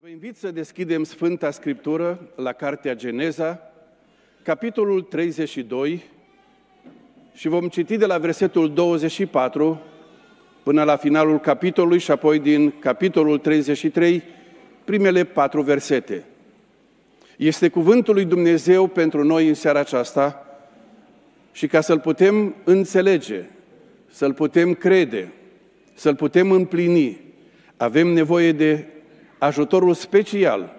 Vă invit să deschidem Sfânta Scriptură la Cartea Geneza, capitolul 32, și vom citi de la versetul 24 până la finalul capitolului și apoi din capitolul 33, primele patru versete. Este cuvântul lui Dumnezeu pentru noi în seara aceasta și ca să-l putem înțelege, să-l putem crede, să-l putem împlini, avem nevoie de ajutorul special,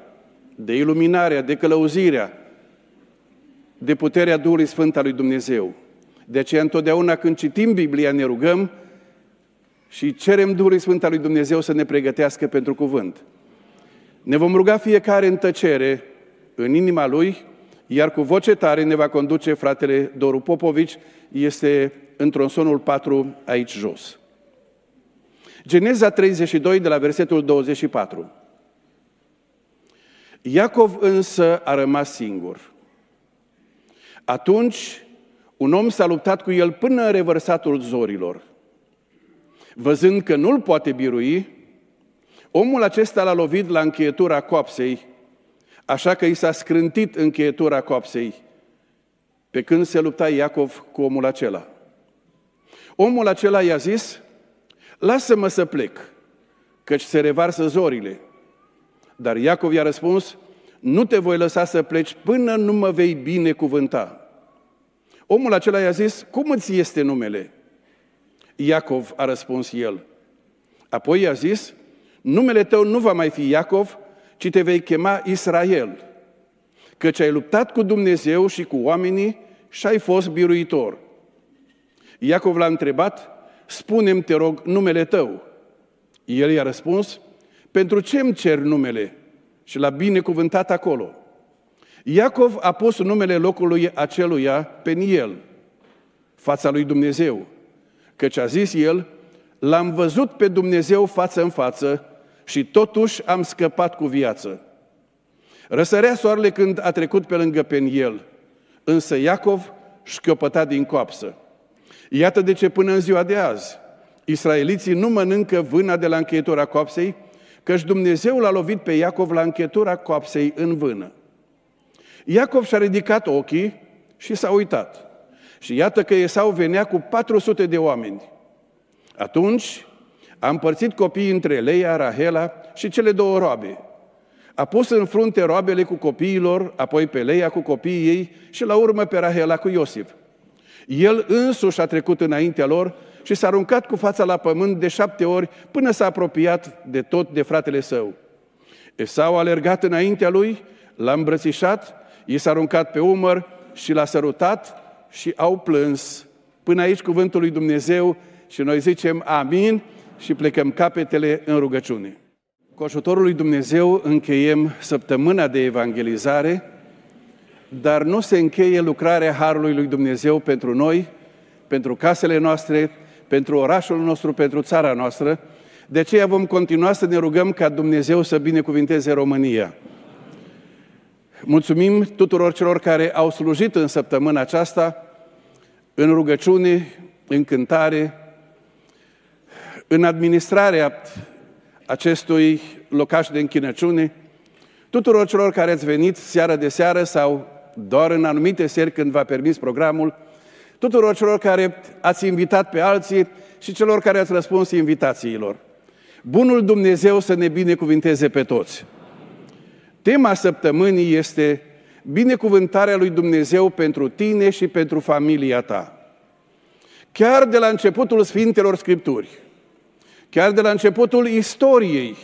de iluminarea, de călăuzirea, de puterea Duhului Sfânt al lui Dumnezeu. De aceea întotdeauna când citim Biblia ne rugăm și cerem Duhului Sfânt al lui Dumnezeu să ne pregătească pentru cuvânt. Ne vom ruga fiecare în tăcere, în inima lui, iar cu voce tare ne va conduce fratele Doru Popovici, este în tronsonul 4 aici jos. Geneza 32 de la versetul 24. Iacov însă a rămas singur. Atunci un om s-a luptat cu el până în revărsatul zorilor. Văzând că nu-l poate birui, omul acesta l-a lovit la încheietura coapsei, așa că i s-a scrântit încheietura coapsei, pe când se lupta Iacov cu omul acela. Omul acela i-a zis, lasă-mă să plec, căci se revarsă zorile. Dar Iacov i-a răspuns, nu te voi lăsa să pleci până nu mă vei binecuvânta. Omul acela i-a zis, cum îți este numele? Iacov a răspuns el. Apoi i-a zis, numele tău nu va mai fi Iacov, ci te vei chema Israel, căci ai luptat cu Dumnezeu și cu oamenii și ai fost biruitor. Iacov l-a întrebat, spune-mi, te rog, numele tău. El i-a răspuns, pentru ce îmi cer numele? Și l-a binecuvântat acolo. Iacov a pus numele locului aceluia Peniel, fața lui Dumnezeu, căci a zis el, l-am văzut pe Dumnezeu față în față și totuși am scăpat cu viață. Răsărea soarele când a trecut pe lângă Peniel, însă Iacov șchiopăta din coapsă. Iată de ce până în ziua de azi, israeliții nu mănâncă vâna de la încheietura coapsei, căci Dumnezeu l-a lovit pe Iacov la închetura coapsei în vână. Iacov și-a ridicat ochii și s-a uitat. Și iată că Esau venea cu 400 de oameni. Atunci a împărțit copiii între Leia, Rahela și cele două roabe. A pus în frunte roabele cu copiilor, apoi pe Leia cu copiii ei și la urmă pe Rahela cu Iosif. El însuși a trecut înaintea lor și s-a aruncat cu fața la pământ de șapte ori până s-a apropiat de tot de fratele său. Esau a alergat înaintea lui, l-a îmbrățișat, i s-a aruncat pe umăr și l-a sărutat și au plâns. Până aici cuvântul lui Dumnezeu și noi zicem amin și plecăm capetele în rugăciune. Cu ajutorul lui Dumnezeu încheiem săptămâna de evangelizare, dar nu se încheie lucrarea Harului lui Dumnezeu pentru noi, pentru casele noastre, pentru orașul nostru, pentru țara noastră. De aceea vom continua să ne rugăm ca Dumnezeu să binecuvinteze România. Mulțumim tuturor celor care au slujit în săptămâna aceasta, în rugăciune, în cântare, în administrarea acestui locaș de închinăciune, tuturor celor care ați venit seară de seară sau doar în anumite seri când v-a permis programul, tuturor celor care ați invitat pe alții și celor care ați răspuns invitațiilor. Bunul Dumnezeu să ne binecuvinteze pe toți. Tema săptămânii este binecuvântarea lui Dumnezeu pentru tine și pentru familia ta. Chiar de la începutul Sfintelor Scripturi, chiar de la începutul istoriei,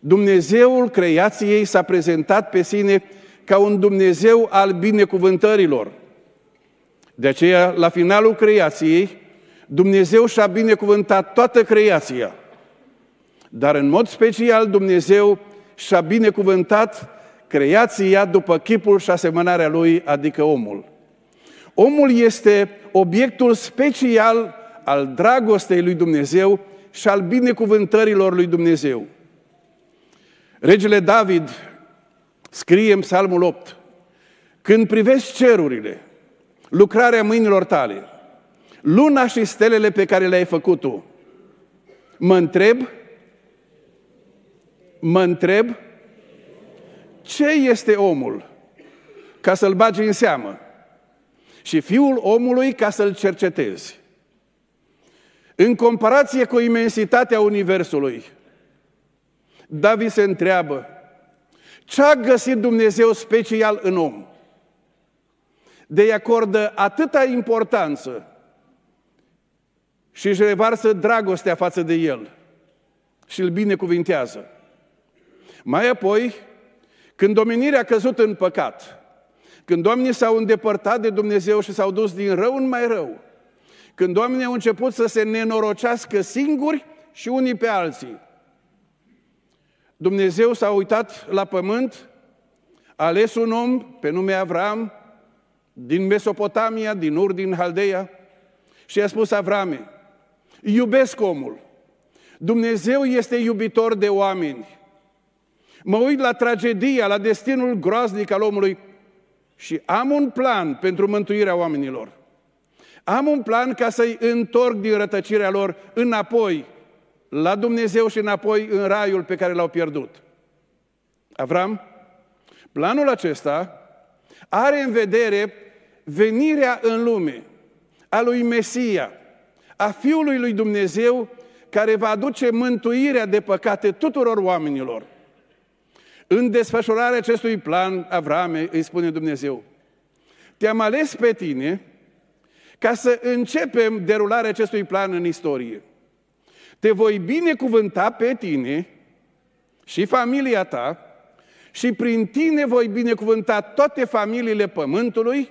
Dumnezeul creației s-a prezentat pe sine ca un Dumnezeu al binecuvântărilor – de aceea, la finalul creației, Dumnezeu și-a binecuvântat toată creația. Dar în mod special Dumnezeu și-a binecuvântat creația după chipul și asemănarea lui, adică omul. Omul este obiectul special al dragostei lui Dumnezeu și al binecuvântărilor lui Dumnezeu. Regele David scrie în Psalmul 8, când privesc cerurile, lucrarea mâinilor tale, luna și stelele pe care le-ai făcut tu. Mă întreb, mă întreb ce este omul ca să-l bagi în seamă și fiul omului ca să-l cercetezi. În comparație cu imensitatea Universului, David se întreabă, ce a găsit Dumnezeu special în om? De-i acordă atâta importanță și își revarsă dragostea față de el și îl binecuvintează. Mai apoi, când domenirea a căzut în păcat, când oamenii s-au îndepărtat de Dumnezeu și s-au dus din rău în mai rău, când oamenii au început să se nenorocească singuri și unii pe alții, Dumnezeu s-a uitat la pământ, a ales un om pe nume Avram, din Mesopotamia, din Ur, din Haldeia, și a spus Avrame, iubesc omul. Dumnezeu este iubitor de oameni. Mă uit la tragedia, la destinul groaznic al omului și am un plan pentru mântuirea oamenilor. Am un plan ca să-i întorc din rătăcirea lor înapoi la Dumnezeu și înapoi în raiul pe care l-au pierdut. Avram, planul acesta are în vedere venirea în lume a lui Mesia, a Fiului lui Dumnezeu, care va aduce mântuirea de păcate tuturor oamenilor. În desfășurarea acestui plan, Avrame îi spune Dumnezeu, te-am ales pe tine ca să începem derularea acestui plan în istorie. Te voi binecuvânta pe tine și familia ta și prin tine voi binecuvânta toate familiile pământului,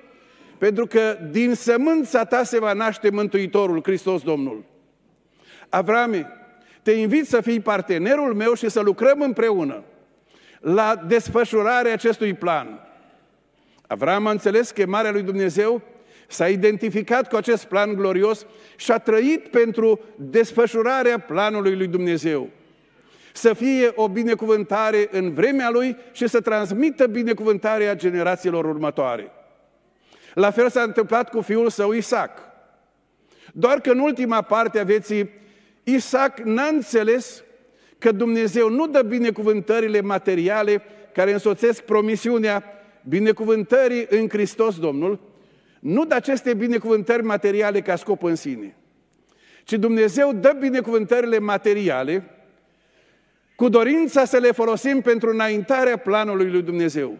pentru că din sămânța ta se va naște Mântuitorul, Hristos Domnul. Avrame, te invit să fii partenerul meu și să lucrăm împreună la desfășurarea acestui plan. Avram a înțeles chemarea lui Dumnezeu, s-a identificat cu acest plan glorios și a trăit pentru desfășurarea planului lui Dumnezeu. Să fie o binecuvântare în vremea lui și să transmită binecuvântarea generațiilor următoare. La fel s-a întâmplat cu fiul său Isaac. Doar că în ultima parte a vieții, Isaac n-a înțeles că Dumnezeu nu dă binecuvântările materiale care însoțesc promisiunea binecuvântării în Hristos Domnul, nu dă aceste binecuvântări materiale ca scop în sine, ci Dumnezeu dă binecuvântările materiale cu dorința să le folosim pentru înaintarea planului lui Dumnezeu.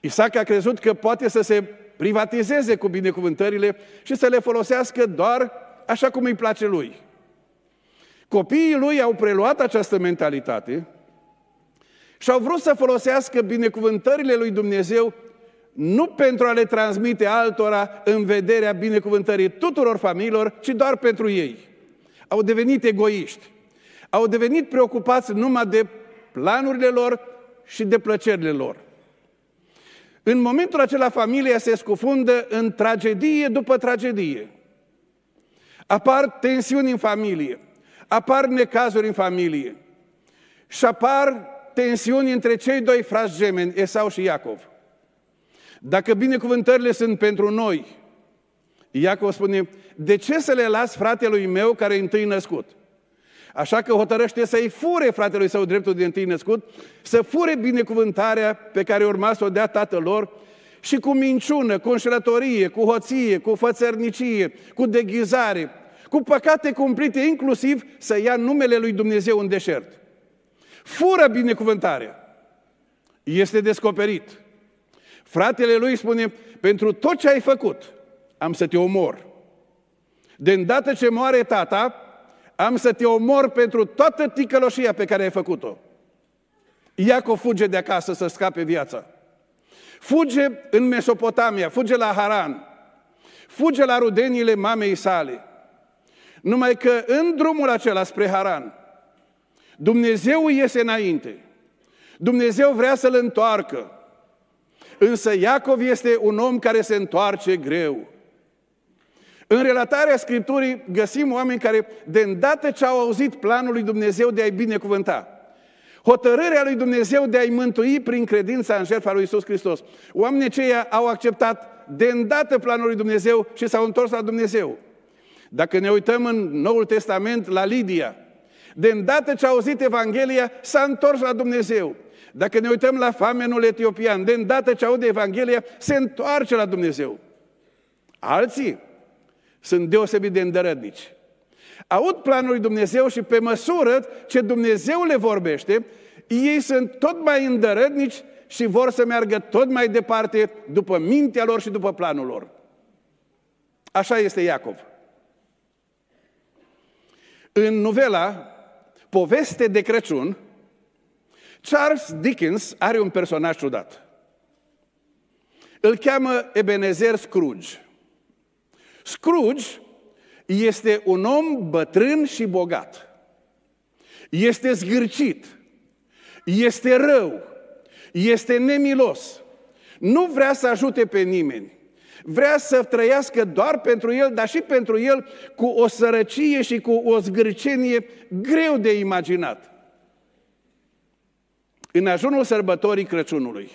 Isaac a crezut că poate să se privatizeze cu binecuvântările și să le folosească doar așa cum îi place lui. Copiii lui au preluat această mentalitate și au vrut să folosească binecuvântările lui Dumnezeu nu pentru a le transmite altora în vederea binecuvântării tuturor familiilor, ci doar pentru ei. Au devenit egoiști. Au devenit preocupați numai de planurile lor și de plăcerile lor. În momentul acela, familia se scufundă în tragedie după tragedie. Apar tensiuni în familie apar necazuri în familie și apar tensiuni între cei doi frați gemeni, Esau și Iacov. Dacă binecuvântările sunt pentru noi, Iacov spune, de ce să le las fratelui meu care e întâi născut? Așa că hotărăște să-i fure fratelui său dreptul de întâi născut, să fure binecuvântarea pe care urma să o dea tatăl lor și cu minciună, cu înșelătorie, cu hoție, cu fățărnicie, cu deghizare, cu păcate cumplite, inclusiv să ia numele lui Dumnezeu în deșert. Fură binecuvântarea. Este descoperit. Fratele lui spune, pentru tot ce ai făcut, am să te omor. De îndată ce moare tata, am să te omor pentru toată ticăloșia pe care ai făcut-o. Iacov fuge de acasă să scape viața. Fuge în Mesopotamia, fuge la Haran, fuge la rudenile mamei sale. Numai că în drumul acela spre Haran, Dumnezeu iese înainte. Dumnezeu vrea să-l întoarcă. Însă Iacov este un om care se întoarce greu. În relatarea Scripturii găsim oameni care, de îndată ce au auzit planul lui Dumnezeu de a-i binecuvânta, hotărârea lui Dumnezeu de a-i mântui prin credința în jertfa lui Isus Hristos, oamenii aceia au acceptat de îndată planul lui Dumnezeu și s-au întors la Dumnezeu. Dacă ne uităm în Noul Testament la Lidia, De îndată ce a auzit Evanghelia, s-a întors la Dumnezeu. Dacă ne uităm la famenul etiopian, de îndată ce aude Evanghelia, se întoarce la Dumnezeu. Alții sunt deosebit de îndărădnici. Aud planul lui Dumnezeu și pe măsură ce Dumnezeu le vorbește, ei sunt tot mai îndărădnici și vor să meargă tot mai departe după mintea lor și după planul lor. Așa este Iacov. În novela Poveste de Crăciun, Charles Dickens are un personaj ciudat. Îl cheamă Ebenezer Scrooge. Scrooge este un om bătrân și bogat. Este zgârcit. Este rău. Este nemilos. Nu vrea să ajute pe nimeni. Vrea să trăiască doar pentru el, dar și pentru el cu o sărăcie și cu o zgârcenie greu de imaginat. În ajunul sărbătorii Crăciunului,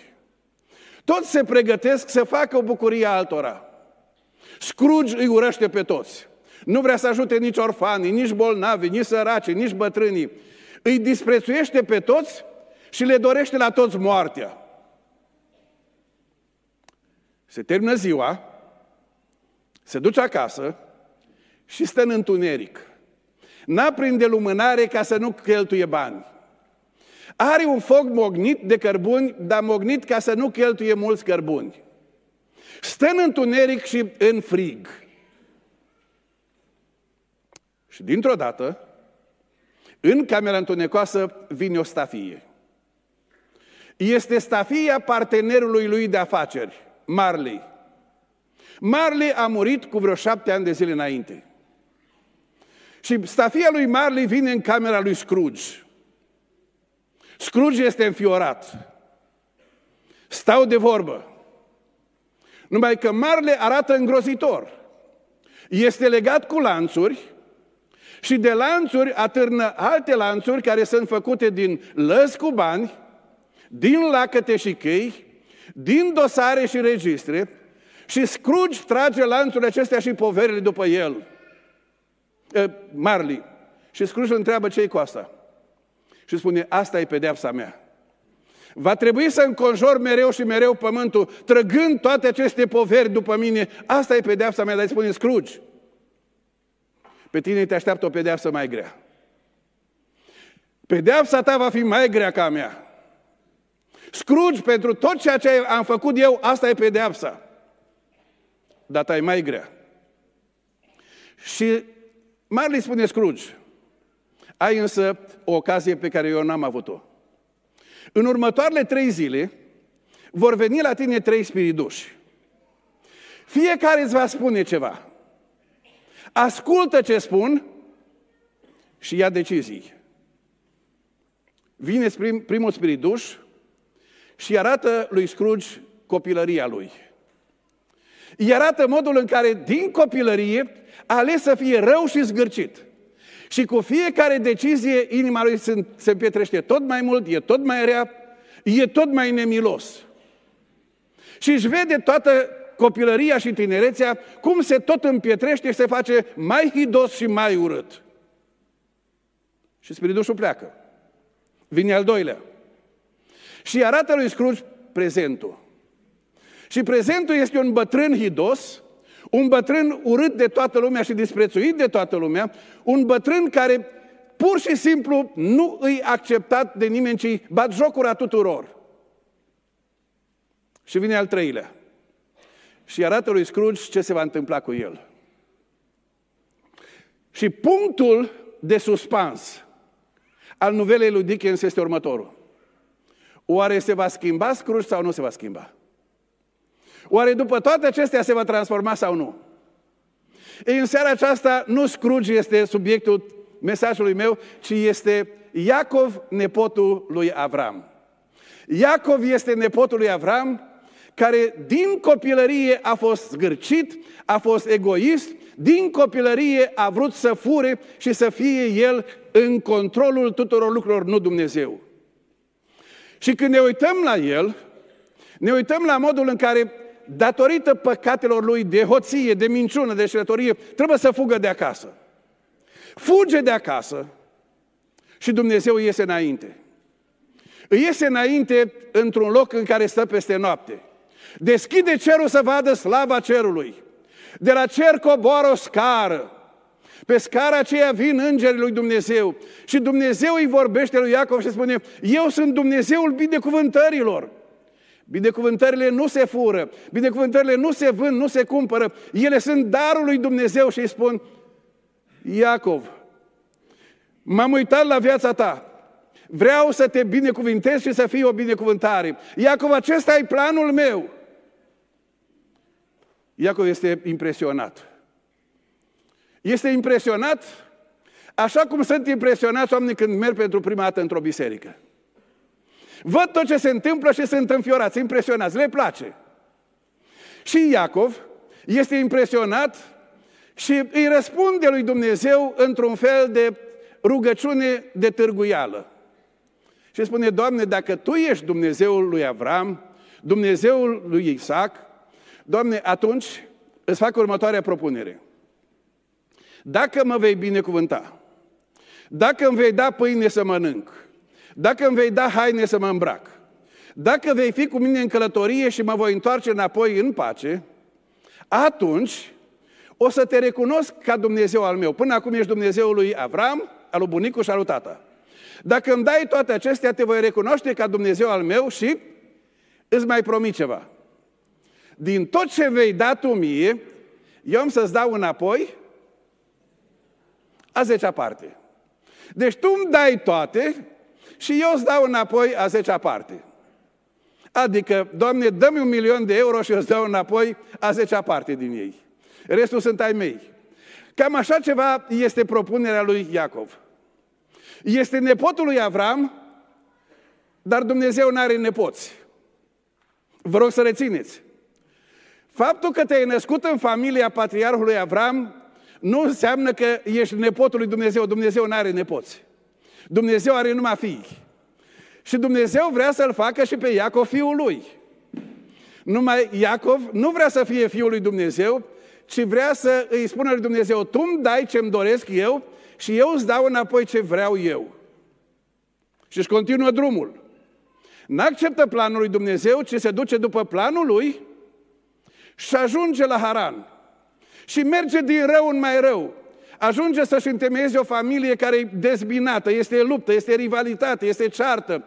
toți se pregătesc să facă o bucurie altora. Scrooge îi urăște pe toți. Nu vrea să ajute nici orfanii, nici bolnavi, nici săraci, nici bătrânii. Îi disprețuiește pe toți și le dorește la toți moartea. Se termină ziua, se duce acasă și stă în întuneric. N-aprinde lumânare ca să nu cheltuie bani. Are un foc mognit de cărbuni, dar mognit ca să nu cheltuie mulți cărbuni. Stă în întuneric și în frig. Și dintr-o dată, în camera întunecoasă vine o stafie. Este stafia partenerului lui de afaceri, Marley. Marley a murit cu vreo șapte ani de zile înainte. Și stafia lui Marley vine în camera lui Scrooge. Scrooge este înfiorat. Stau de vorbă. Numai că Marley arată îngrozitor. Este legat cu lanțuri și de lanțuri atârnă alte lanțuri care sunt făcute din lăzi cu bani, din lacăte și chei, din dosare și registre și Scrooge trage lanțurile acestea și poverile după el. E, Marley. Și Scrooge îl întreabă ce cu asta. Și spune, asta e pedeapsa mea. Va trebui să înconjor mereu și mereu pământul, trăgând toate aceste poveri după mine. Asta e pedeapsa mea, dar îi spune Scrooge. Pe tine te așteaptă o pedeapsă mai grea. Pedeapsa ta va fi mai grea ca a mea. Scrooge, pentru tot ceea ce am făcut eu, asta e pedeapsa. Data e mai grea. Și Marley spune Scrooge, ai însă o ocazie pe care eu n-am avut-o. În următoarele trei zile vor veni la tine trei spiriduși. Fiecare îți va spune ceva. Ascultă ce spun și ia decizii. Vine prim, primul spiriduș și arată lui Scrooge copilăria lui. Îi arată modul în care din copilărie a ales să fie rău și zgârcit. Și cu fiecare decizie, inima lui se, se împietrește tot mai mult, e tot mai rea, e tot mai nemilos. Și își vede toată copilăria și tinerețea cum se tot împietrește și se face mai hidos și mai urât. Și spiritușul pleacă. Vine al doilea. Și arată lui Scrooge prezentul. Și prezentul este un bătrân hidos, un bătrân urât de toată lumea și disprețuit de toată lumea, un bătrân care pur și simplu nu îi acceptat de nimeni, ci bat jocura tuturor. Și vine al treilea. Și arată lui Scrooge ce se va întâmpla cu el. Și punctul de suspans al novelei lui Dickens este următorul. Oare se va schimba Scrooge sau nu se va schimba? Oare după toate acestea se va transforma sau nu? Ei, în seara aceasta nu Scrooge este subiectul mesajului meu, ci este Iacov, nepotul lui Avram. Iacov este nepotul lui Avram, care din copilărie a fost zgârcit, a fost egoist, din copilărie a vrut să fure și să fie el în controlul tuturor lucrurilor, nu Dumnezeu. Și când ne uităm la el, ne uităm la modul în care datorită păcatelor lui de hoție, de minciună, de șerătorie, trebuie să fugă de acasă. Fuge de acasă Și Dumnezeu iese înainte. Îi iese înainte într-un loc în care stă peste noapte. Deschide cerul să vadă slava cerului. De la cer coboară o scară. Pe scara aceea vin îngerii lui Dumnezeu. Și Dumnezeu îi vorbește lui Iacov și spune, eu sunt Dumnezeul binecuvântărilor. Binecuvântările nu se fură, binecuvântările nu se vând, nu se cumpără, ele sunt darul lui Dumnezeu și îi spun, Iacov, m-am uitat la viața ta, vreau să te binecuvintez și să fii o binecuvântare. Iacov, acesta e planul meu. Iacov este impresionat. Este impresionat așa cum sunt impresionați oamenii când merg pentru prima dată într-o biserică. Văd tot ce se întâmplă și sunt înfiorați, impresionați, le place. Și Iacov este impresionat și îi răspunde lui Dumnezeu într-un fel de rugăciune de târguială. Și spune, Doamne, dacă Tu ești Dumnezeul lui Avram, Dumnezeul lui Isaac, Doamne, atunci îți fac următoarea propunere. Dacă mă vei binecuvânta, dacă îmi vei da pâine să mănânc, dacă îmi vei da haine să mă îmbrac, dacă vei fi cu mine în călătorie și mă voi întoarce înapoi în pace, atunci o să te recunosc ca Dumnezeu al meu. Până acum ești Dumnezeul lui Avram, al lui bunicul și al lui tata. Dacă îmi dai toate acestea, te voi recunoaște ca Dumnezeu al meu și îți mai promit ceva. Din tot ce vei da tu mie, eu am să-ți dau înapoi a zecea parte. Deci tu îmi dai toate și eu îți dau înapoi a zecea parte. Adică, Doamne, dă-mi un milion de euro și eu îți dau înapoi a zecea parte din ei. Restul sunt ai mei. Cam așa ceva este propunerea lui Iacov. Este nepotul lui Avram, dar Dumnezeu nu are nepoți. Vă rog să rețineți. Faptul că te-ai născut în familia patriarhului Avram nu înseamnă că ești nepotul lui Dumnezeu. Dumnezeu nu are nepoți. Dumnezeu are numai fii. Și Dumnezeu vrea să-l facă și pe Iacov fiul lui. Numai Iacov nu vrea să fie fiul lui Dumnezeu, ci vrea să îi spună lui Dumnezeu, tu îmi dai ce-mi doresc eu și eu îți dau înapoi ce vreau eu. Și își continuă drumul. N-acceptă planul lui Dumnezeu, ci se duce după planul lui și ajunge la Haran. Și merge din rău în mai rău. Ajunge să-și întemeieze o familie care e dezbinată, este luptă, este rivalitate, este ceartă.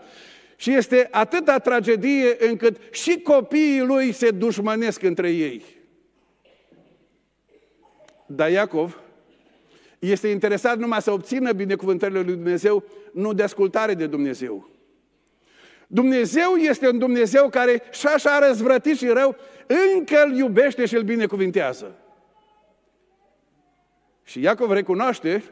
Și este atâta tragedie încât și copiii lui se dușmănesc între ei. Dar Iacov este interesat numai să obțină binecuvântările lui Dumnezeu, nu de ascultare de Dumnezeu. Dumnezeu este un Dumnezeu care și așa răzvrătit și rău, încă îl iubește și îl binecuvintează. Și Iacov recunoaște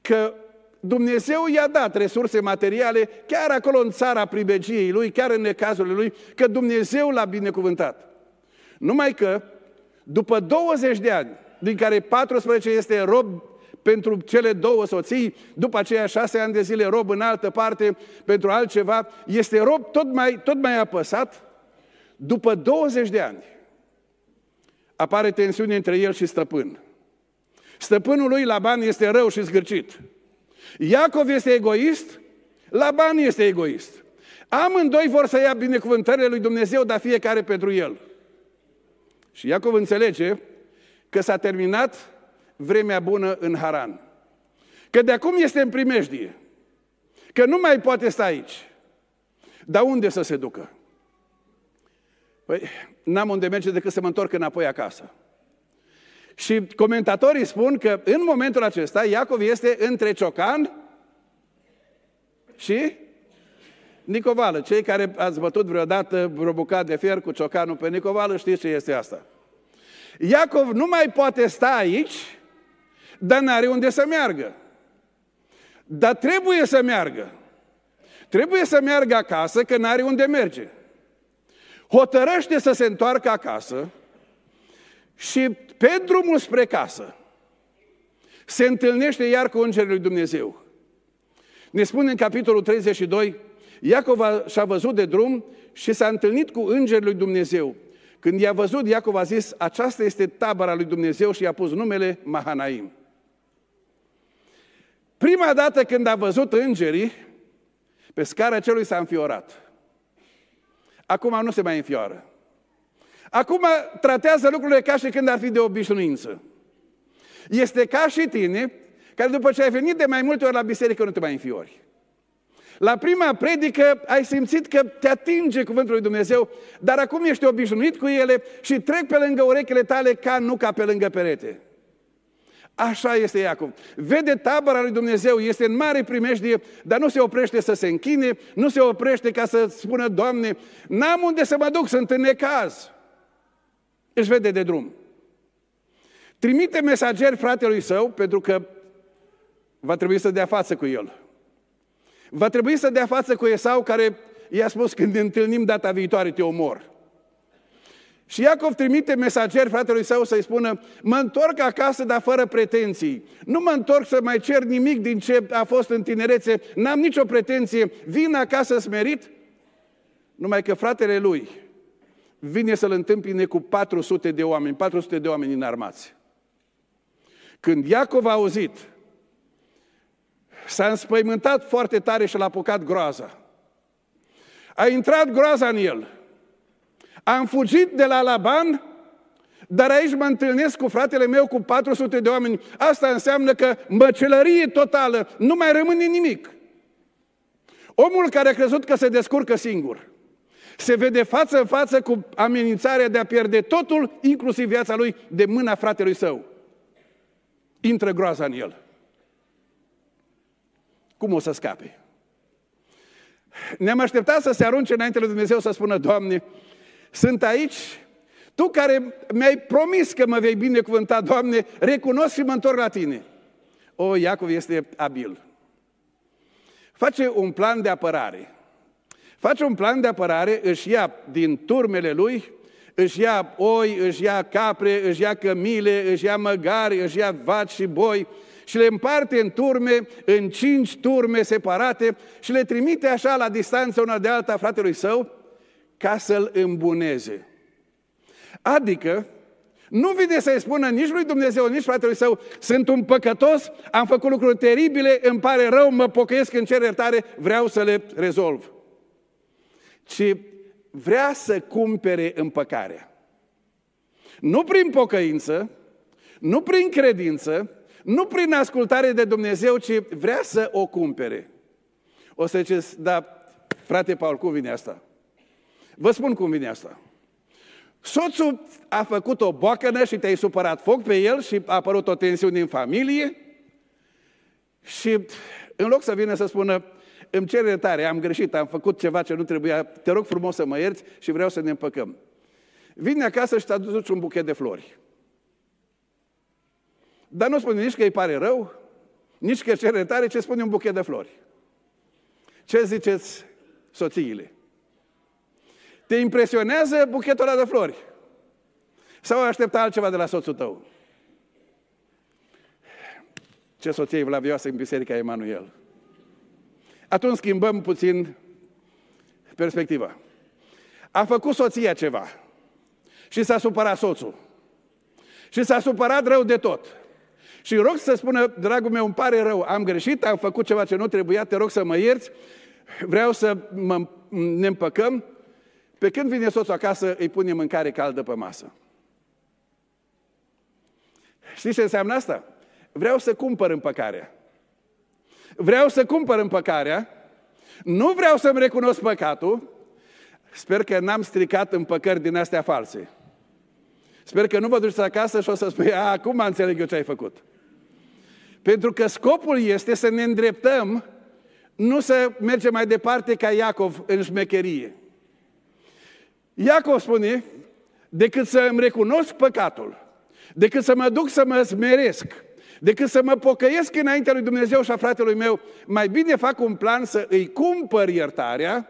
că Dumnezeu i-a dat resurse materiale chiar acolo în țara pribegiei lui, chiar în necazurile lui, că Dumnezeu l-a binecuvântat. Numai că, după 20 de ani, din care 14 este rob pentru cele două soții, după aceea șase ani de zile rob în altă parte pentru altceva, este rob tot mai, tot mai apăsat, după 20 de ani apare tensiune între el și stăpân. Stăpânul lui Laban este rău și zgârcit. Iacov este egoist, Laban este egoist. Amândoi vor să ia binecuvântările lui Dumnezeu, dar fiecare pentru el. Și Iacov înțelege că s-a terminat vremea bună în Haran. Că de acum este în primejdie. Că nu mai poate sta aici. Dar unde să se ducă? Păi, n-am unde merge decât să mă întorc înapoi acasă. Și comentatorii spun că în momentul acesta Iacov este între Ciocan și Nicovală. Cei care ați bătut vreodată vreo bucat de fier cu ciocanul pe Nicovală știți ce este asta. Iacov nu mai poate sta aici, dar n-are unde să meargă. Dar trebuie să meargă. Trebuie să meargă acasă, că n-are unde merge. Hotărăște să se întoarcă acasă și pe drumul spre casă se întâlnește iar cu Îngerul lui Dumnezeu. Ne spune în capitolul 32, Iacov și-a văzut de drum și s-a întâlnit cu Îngerul lui Dumnezeu. Când i-a văzut, Iacov a zis, aceasta este tabăra lui Dumnezeu și i-a pus numele Mahanaim. Prima dată când a văzut îngerii, pe scara celui s-a înfiorat. Acum nu se mai înfioară. Acum tratează lucrurile ca și când ar fi de obișnuință. Este ca și tine, care după ce ai venit de mai multe ori la biserică, nu te mai înfiori. La prima predică ai simțit că te atinge cuvântul lui Dumnezeu, dar acum ești obișnuit cu ele și trec pe lângă urechile tale ca nu ca pe lângă perete. Așa este Iacov. Vede tabăra lui Dumnezeu, este în mare primejdie, dar nu se oprește să se închine, nu se oprește ca să spună, Doamne, n-am unde să mă duc, sunt în necaz. Își vede de drum. Trimite mesageri fratelui său, pentru că va trebui să dea față cu el. Va trebui să dea față cu Esau, care i-a spus, când ne întâlnim data viitoare, te omor. Și Iacov trimite mesageri fratelui său să-i spună, mă întorc acasă, dar fără pretenții. Nu mă întorc să mai cer nimic din ce a fost în tinerețe, n-am nicio pretenție, vin acasă smerit. Numai că fratele lui vine să-l întâmpine cu 400 de oameni, 400 de oameni înarmați. Când Iacov a auzit, s-a înspăimântat foarte tare și l-a apucat groaza. A intrat groaza în el. Am fugit de la Laban, dar aici mă întâlnesc cu fratele meu cu 400 de oameni. Asta înseamnă că măcelărie totală, nu mai rămâne nimic. Omul care a crezut că se descurcă singur, se vede față în față cu amenințarea de a pierde totul, inclusiv viața lui, de mâna fratelui său. Intră groaza în el. Cum o să scape? Ne-am așteptat să se arunce înainte lui Dumnezeu să spună, Doamne, sunt aici, Tu care mi-ai promis că mă vei binecuvânta, Doamne, recunosc și mă întorc la Tine. O, Iacov este abil. Face un plan de apărare. Face un plan de apărare, își ia din turmele lui, își ia oi, își ia capre, își ia cămile, își ia măgari, își ia vaci și boi și le împarte în turme, în cinci turme separate și le trimite așa la distanță una de alta fratelui său ca să-l îmbuneze. Adică, nu vine să-i spună nici lui Dumnezeu, nici fratelui său, sunt un păcătos, am făcut lucruri teribile, îmi pare rău, mă pocăiesc în cer iertare, vreau să le rezolv. Ci vrea să cumpere împăcarea. Nu prin pocăință, nu prin credință, nu prin ascultare de Dumnezeu, ci vrea să o cumpere. O să ziceți, da, frate Paul, cum vine asta? Vă spun cum vine asta. Soțul a făcut o boacănă și te-ai supărat foc pe el și a apărut o tensiune în familie și în loc să vină să spună îmi cer iertare, am greșit, am făcut ceva ce nu trebuia, te rog frumos să mă ierți și vreau să ne împăcăm. Vine acasă și te aduci un buchet de flori. Dar nu spune nici că îi pare rău, nici că cere iertare, ce spune un buchet de flori. Ce ziceți soțiile? Te impresionează buchetul ăla de flori? Sau aștepta altceva de la soțul tău? Ce soție vlavioasă în Biserica Emanuel. Atunci schimbăm puțin perspectiva. A făcut soția ceva și s-a supărat soțul. Și s-a supărat rău de tot. Și rog să spună, dragul meu, îmi pare rău, am greșit, am făcut ceva ce nu trebuia, te rog să mă ierți, vreau să mă, ne împăcăm pe când vine soțul acasă, îi pune mâncare caldă pe masă. Știți ce înseamnă asta? Vreau să cumpăr împăcarea. Vreau să cumpăr împăcarea, nu vreau să-mi recunosc păcatul, sper că n-am stricat împăcări din astea false. Sper că nu vă duceți acasă și o să spui, a, acum înțeleg eu ce ai făcut. Pentru că scopul este să ne îndreptăm, nu să mergem mai departe ca Iacov în șmecherie. Iacov spune, decât să îmi recunosc păcatul, decât să mă duc să mă smeresc, decât să mă pocăiesc înaintea lui Dumnezeu și a fratelui meu, mai bine fac un plan să îi cumpăr iertarea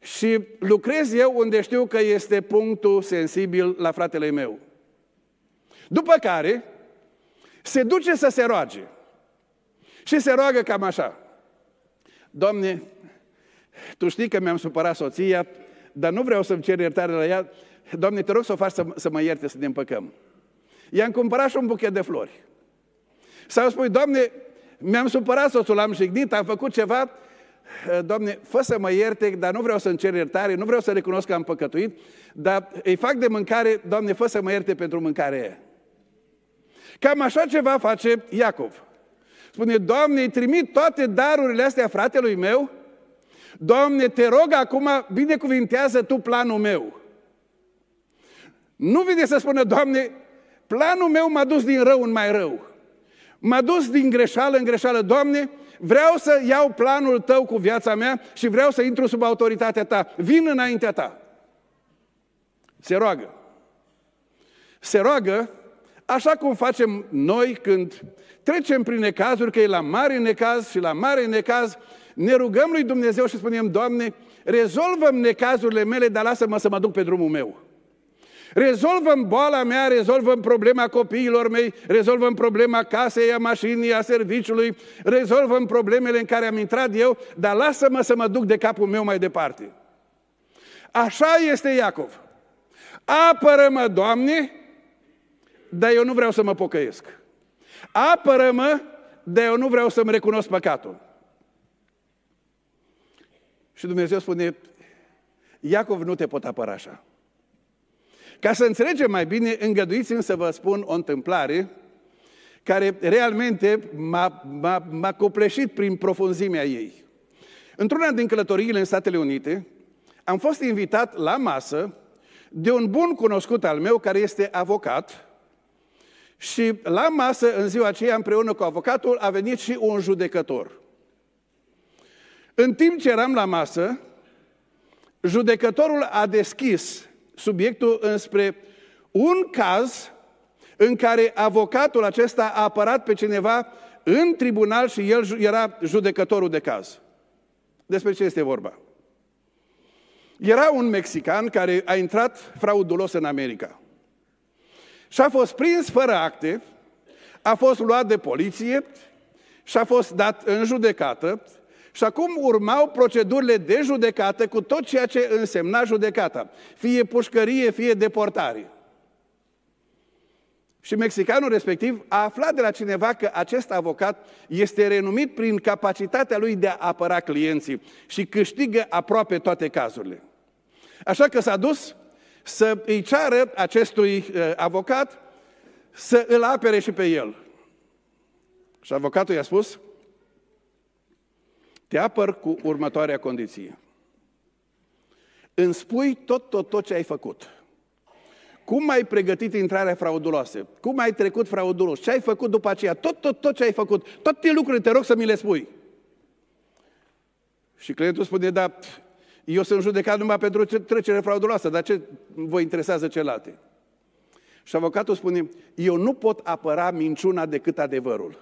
și lucrez eu unde știu că este punctul sensibil la fratele meu. După care se duce să se roage. Și se roagă cam așa. Doamne, Tu știi că mi-am supărat soția, dar nu vreau să-mi cer iertare la ea. Doamne, te rog să o faci să, să mă ierte, să ne împăcăm. I-am cumpărat și un buchet de flori. Sau spui, Doamne, mi-am supărat soțul, l-am jignit, am făcut ceva, Doamne, fă să mă ierte, dar nu vreau să-mi cer iertare, nu vreau să recunosc că am păcătuit, dar îi fac de mâncare, Doamne, fă să mă ierte pentru mâncarea aia. Cam așa ceva face Iacov. Spune, Doamne, îi trimit toate darurile astea fratelui meu, Doamne, te rog acum, binecuvintează Tu planul meu. Nu vine să spună, Doamne, planul meu m-a dus din rău în mai rău. M-a dus din greșeală în greșeală. Doamne, vreau să iau planul Tău cu viața mea și vreau să intru sub autoritatea Ta. Vin înaintea Ta. Se roagă. Se roagă așa cum facem noi când trecem prin necazuri, că e la mare necaz și la mare necaz ne rugăm lui Dumnezeu și spunem, Doamne, rezolvăm necazurile mele, dar lasă-mă să mă duc pe drumul meu. Rezolvăm boala mea, rezolvăm problema copiilor mei, rezolvăm problema casei, a mașinii, a serviciului, rezolvăm problemele în care am intrat eu, dar lasă-mă să mă duc de capul meu mai departe. Așa este Iacov. Apără-mă, Doamne, dar eu nu vreau să mă pocăiesc. Apără-mă, dar eu nu vreau să-mi recunosc păcatul. Și Dumnezeu spune, Iacov nu te pot apăra așa. Ca să înțelegem mai bine, îngăduiți-mi să vă spun o întâmplare care realmente m-a, m-a, m-a copleșit prin profunzimea ei. Într-una din călătoriile în Statele Unite, am fost invitat la masă de un bun cunoscut al meu care este avocat și la masă în ziua aceea împreună cu avocatul a venit și un judecător. În timp ce eram la masă, judecătorul a deschis subiectul înspre un caz în care avocatul acesta a apărat pe cineva în tribunal și el era judecătorul de caz. Despre ce este vorba? Era un mexican care a intrat fraudulos în America. Și a fost prins fără acte, a fost luat de poliție și a fost dat în judecată și acum urmau procedurile de judecată cu tot ceea ce însemna judecata. Fie pușcărie, fie deportare. Și mexicanul respectiv a aflat de la cineva că acest avocat este renumit prin capacitatea lui de a apăra clienții și câștigă aproape toate cazurile. Așa că s-a dus să îi ceară acestui uh, avocat să îl apere și pe el. Și avocatul i-a spus, te apăr cu următoarea condiție. Îmi spui tot, tot, tot ce ai făcut. Cum ai pregătit intrarea frauduloasă? Cum ai trecut fraudulos? Ce ai făcut după aceea? Tot, tot, tot ce ai făcut. Toate lucrurile, te rog să mi le spui. Și clientul spune, da, eu sunt judecat numai pentru trecere frauduloasă, dar ce vă interesează celelalte? Și avocatul spune, eu nu pot apăra minciuna decât adevărul.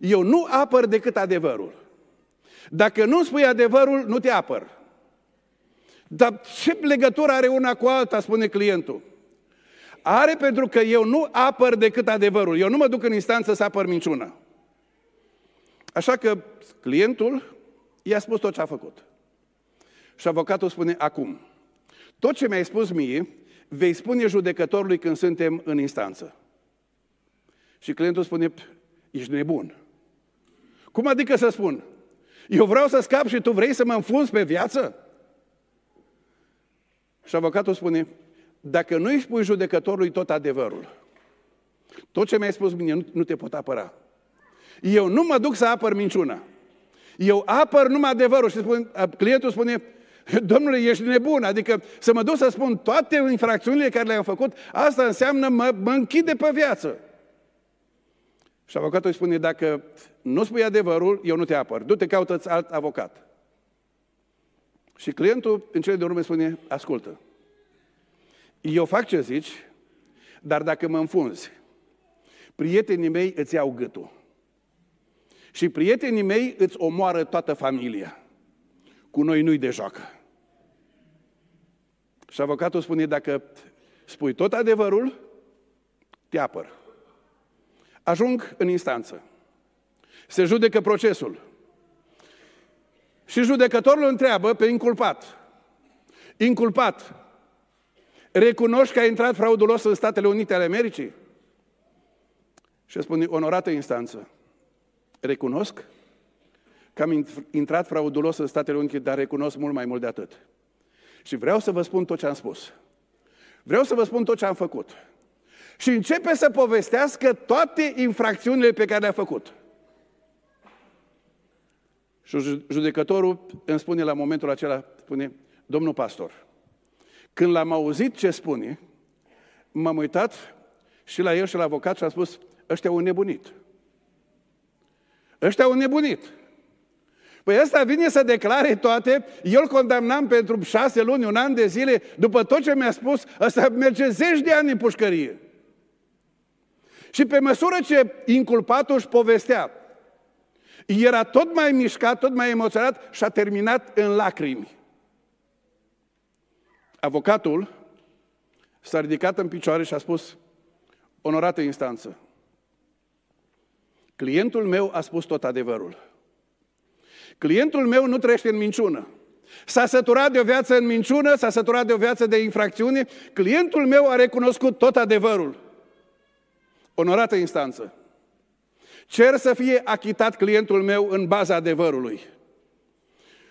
Eu nu apăr decât adevărul. Dacă nu spui adevărul, nu te apăr. Dar ce legătură are una cu alta, spune clientul? Are pentru că eu nu apăr decât adevărul. Eu nu mă duc în instanță să apăr minciuna. Așa că clientul i-a spus tot ce a făcut. Și avocatul spune, acum, tot ce mi-ai spus mie, vei spune judecătorului când suntem în instanță. Și clientul spune, ești nebun. Cum adică să spun? Eu vreau să scap și tu vrei să mă înfunzi pe viață? Și avocatul spune, dacă nu îi spui judecătorului tot adevărul, tot ce mi-ai spus mine nu, nu te pot apăra. Eu nu mă duc să apăr minciuna. Eu apăr numai adevărul și spune, clientul spune, domnule, ești nebun, adică să mă duc să spun toate infracțiunile care le-am făcut, asta înseamnă mă, mă închide pe viață. Și avocatul îi spune, dacă nu spui adevărul, eu nu te apăr. Du-te, caută-ți alt avocat. Și clientul în cele de urmă spune, ascultă, eu fac ce zici, dar dacă mă înfunzi, prietenii mei îți iau gâtul. Și prietenii mei îți omoară toată familia. Cu noi nu-i de joacă. Și avocatul spune, dacă spui tot adevărul, te apăr. Ajung în instanță. Se judecă procesul. Și judecătorul îl întreabă pe inculpat. Inculpat, recunoști că ai intrat fraudulos în Statele Unite ale Americii? Și spune, onorată instanță, Recunosc că am intrat fraudulos în Statele Unite, dar recunosc mult mai mult de atât. Și vreau să vă spun tot ce am spus. Vreau să vă spun tot ce am făcut. Și începe să povestească toate infracțiunile pe care le-a făcut. Și judecătorul îmi spune la momentul acela, spune, domnul pastor, când l-am auzit ce spune, m-am uitat și la el și la avocat și am spus, ăștia au nebunit. Ăștia au nebunit. Păi ăsta vine să declare toate, eu îl condamnam pentru șase luni, un an de zile, după tot ce mi-a spus, ăsta merge zeci de ani în pușcărie. Și pe măsură ce inculpatul își povestea, era tot mai mișcat, tot mai emoționat și a terminat în lacrimi. Avocatul s-a ridicat în picioare și a spus, onorată instanță, clientul meu a spus tot adevărul. Clientul meu nu trăiește în minciună. S-a săturat de o viață în minciună, s-a săturat de o viață de infracțiune. Clientul meu a recunoscut tot adevărul. Onorată instanță, cer să fie achitat clientul meu în baza adevărului.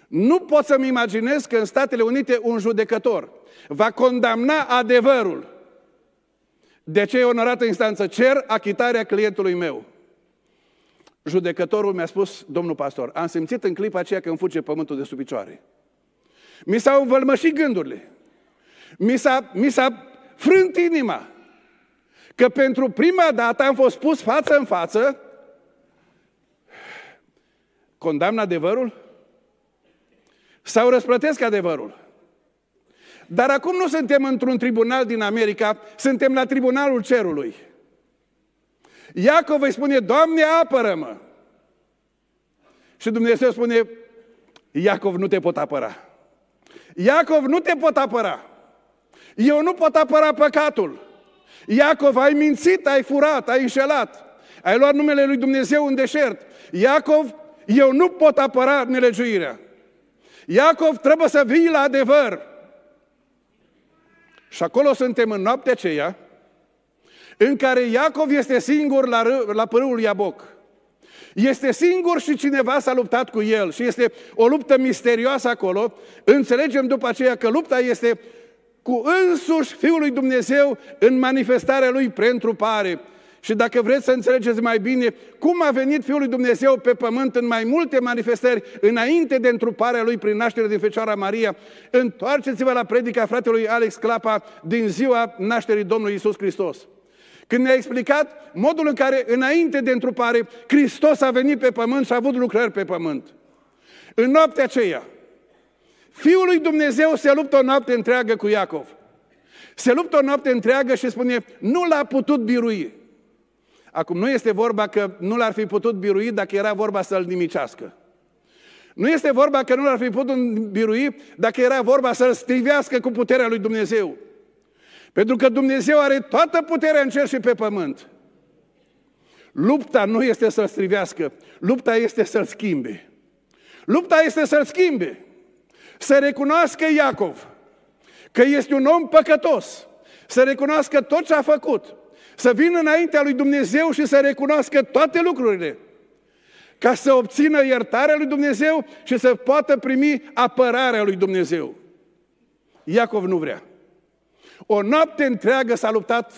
Nu pot să-mi imaginez că în Statele Unite un judecător va condamna adevărul. De ce, onorată instanță, cer achitarea clientului meu. Judecătorul mi-a spus, domnul pastor, am simțit în clipa aceea că îmi fuge pământul de sub picioare. Mi s-au învălmășit gândurile. Mi s-a, mi s-a frânt inima. Că pentru prima dată am fost pus față în față, condamn adevărul? Sau răsplătesc adevărul? Dar acum nu suntem într-un tribunal din America, suntem la tribunalul cerului. Iacov îi spune, Doamne, apără-mă! Și Dumnezeu spune, Iacov, nu te pot apăra. Iacov, nu te pot apăra. Eu nu pot apăra păcatul. Iacov, ai mințit, ai furat, ai înșelat. Ai luat numele lui Dumnezeu în deșert. Iacov, eu nu pot apăra nelegiuirea. Iacov, trebuie să vii la adevăr. Și acolo suntem în noaptea aceea, în care Iacov este singur la, râ, la părâul Iaboc. Este singur și cineva s-a luptat cu el și este o luptă misterioasă acolo. Înțelegem după aceea că lupta este cu însuși Fiul lui Dumnezeu în manifestarea lui pentru pare. Și dacă vreți să înțelegeți mai bine cum a venit Fiul lui Dumnezeu pe pământ în mai multe manifestări înainte de întruparea lui prin nașterea din Fecioara Maria, întoarceți-vă la predica fratelui Alex Clapa din ziua nașterii Domnului Isus Hristos. Când ne-a explicat modul în care, înainte de întrupare, Hristos a venit pe pământ și a avut lucrări pe pământ. În noaptea aceea, Fiul lui Dumnezeu se luptă o noapte întreagă cu Iacov. Se luptă o noapte întreagă și spune, nu l-a putut birui. Acum, nu este vorba că nu l-ar fi putut birui dacă era vorba să-l nimicească. Nu este vorba că nu l-ar fi putut birui dacă era vorba să-l strivească cu puterea lui Dumnezeu. Pentru că Dumnezeu are toată puterea în cer și pe pământ. Lupta nu este să-l strivească, lupta este să-l schimbe. Lupta este să-l schimbe. Să recunoască Iacov că este un om păcătos. Să recunoască tot ce a făcut. Să vină înaintea lui Dumnezeu și să recunoască toate lucrurile. Ca să obțină iertarea lui Dumnezeu și să poată primi apărarea lui Dumnezeu. Iacov nu vrea. O noapte întreagă s-a luptat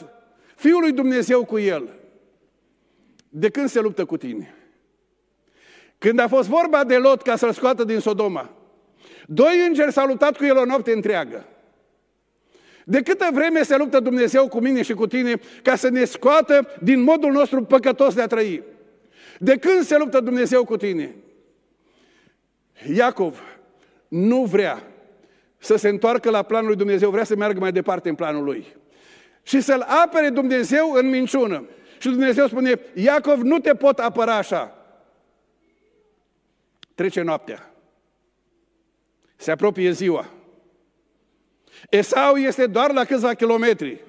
Fiul lui Dumnezeu cu el. De când se luptă cu tine? Când a fost vorba de Lot ca să-l scoată din Sodoma, doi îngeri s-au luptat cu el o noapte întreagă. De câtă vreme se luptă Dumnezeu cu mine și cu tine ca să ne scoată din modul nostru păcătos de a trăi? De când se luptă Dumnezeu cu tine? Iacov nu vrea să se întoarcă la planul lui Dumnezeu, vrea să meargă mai departe în planul lui. Și să-l apere Dumnezeu în minciună. Și Dumnezeu spune, Iacov, nu te pot apăra așa. Trece noaptea. Se apropie ziua. Esau este doar la câțiva kilometri.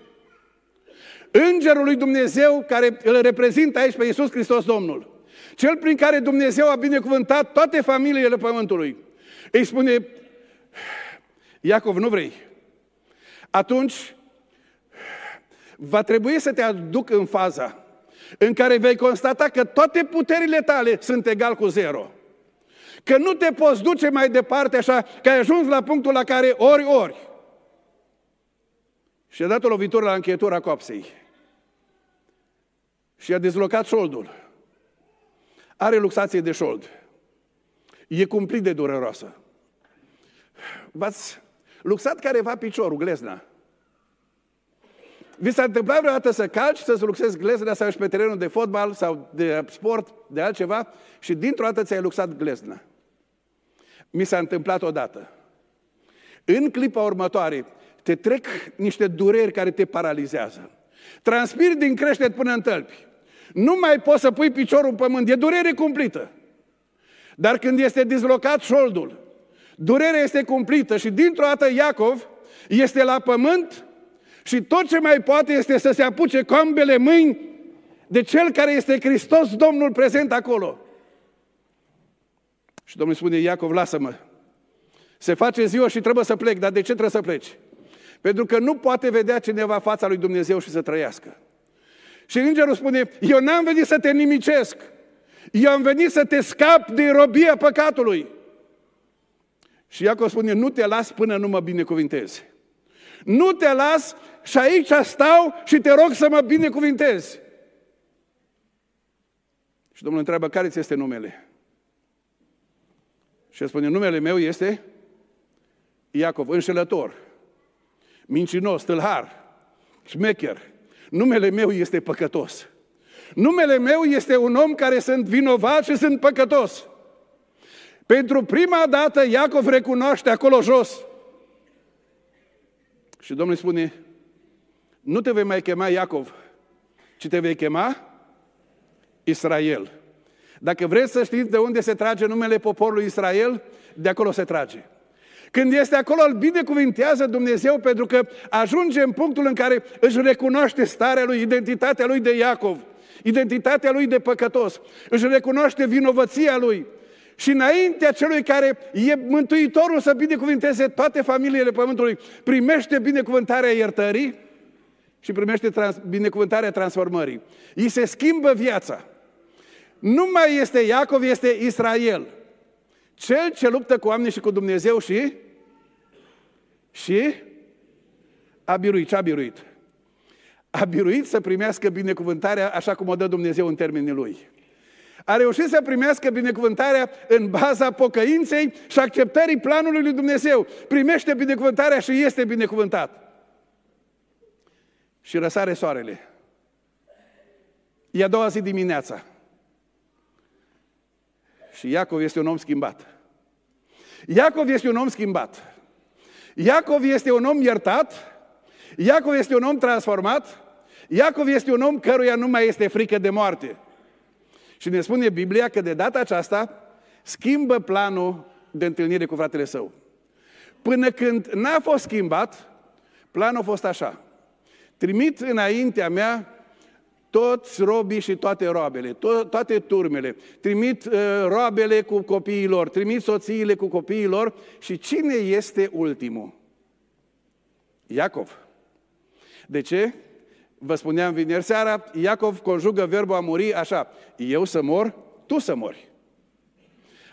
Îngerul lui Dumnezeu care îl reprezintă aici pe Iisus Hristos Domnul, cel prin care Dumnezeu a binecuvântat toate familiile pământului, îi spune, Iacov, nu vrei? Atunci va trebui să te aduc în faza în care vei constata că toate puterile tale sunt egal cu zero. Că nu te poți duce mai departe așa, că ai ajuns la punctul la care ori, ori. Și a dat o lovitură la încheietura copsei. Și a dezlocat șoldul. Are luxație de șold. E cumplit de dureroasă. V-ați luxat careva piciorul, glezna. Vi s-a întâmplat vreodată să calci, să-ți luxezi glezna sau ești pe terenul de fotbal sau de sport, de altceva și dintr-o dată ți-ai luxat glezna. Mi s-a întâmplat odată. În clipa următoare, te trec niște dureri care te paralizează. Transpiri din creștet până în tălpi. Nu mai poți să pui piciorul în pământ, e durere cumplită. Dar când este dizlocat șoldul, durerea este cumplită și dintr-o dată Iacov este la pământ și tot ce mai poate este să se apuce cu ambele mâini de cel care este Hristos, Domnul prezent acolo. Și Domnul spune, Iacov, lasă-mă. Se face ziua și trebuie să plec, dar de ce trebuie să pleci? Pentru că nu poate vedea cineva fața lui Dumnezeu și să trăiască. Și îngerul spune, eu n-am venit să te nimicesc, eu am venit să te scap de robia păcatului. Și Iacov spune, nu te las până nu mă binecuvintezi. Nu te las și aici stau și te rog să mă binecuvintezi. Și Domnul întreabă, care ți este numele? Și el spune, numele meu este Iacov, înșelător, mincinos, tâlhar, șmecher. Numele meu este păcătos. Numele meu este un om care sunt vinovat și sunt păcătos. Pentru prima dată Iacov recunoaște acolo jos. Și Domnul spune, nu te vei mai chema Iacov, ci te vei chema Israel. Dacă vreți să știți de unde se trage numele poporului Israel, de acolo se trage. Când este acolo, îl binecuvintează Dumnezeu pentru că ajunge în punctul în care își recunoaște starea lui, identitatea lui de Iacov, identitatea lui de păcătos, își recunoaște vinovăția lui. Și înaintea celui care e Mântuitorul să binecuvinteze toate familiile Pământului, primește binecuvântarea iertării și primește trans- binecuvântarea transformării. Îi se schimbă viața. Nu mai este Iacov, este Israel. Cel ce luptă cu oamenii și cu Dumnezeu și și a biruit. Ce a biruit? A biruit să primească binecuvântarea așa cum o dă Dumnezeu în termenii Lui. A reușit să primească binecuvântarea în baza pocăinței și acceptării planului lui Dumnezeu. Primește binecuvântarea și este binecuvântat. Și răsare soarele. E a doua zi dimineața. Și Iacov este un om schimbat. Iacov este un om schimbat. Iacov este un om iertat. Iacov este un om transformat. Iacov este un om căruia nu mai este frică de moarte. Și ne spune Biblia că de data aceasta schimbă planul de întâlnire cu fratele său. Până când n-a fost schimbat, planul a fost așa. Trimit înaintea mea toți robii și toate roabele, to- toate turmele, trimit uh, roabele cu copiilor, trimit soțiile cu copiilor și cine este ultimul? Iacov. De ce? Vă spuneam vineri seara, Iacov conjugă verbul a muri așa, eu să mor, tu să mori.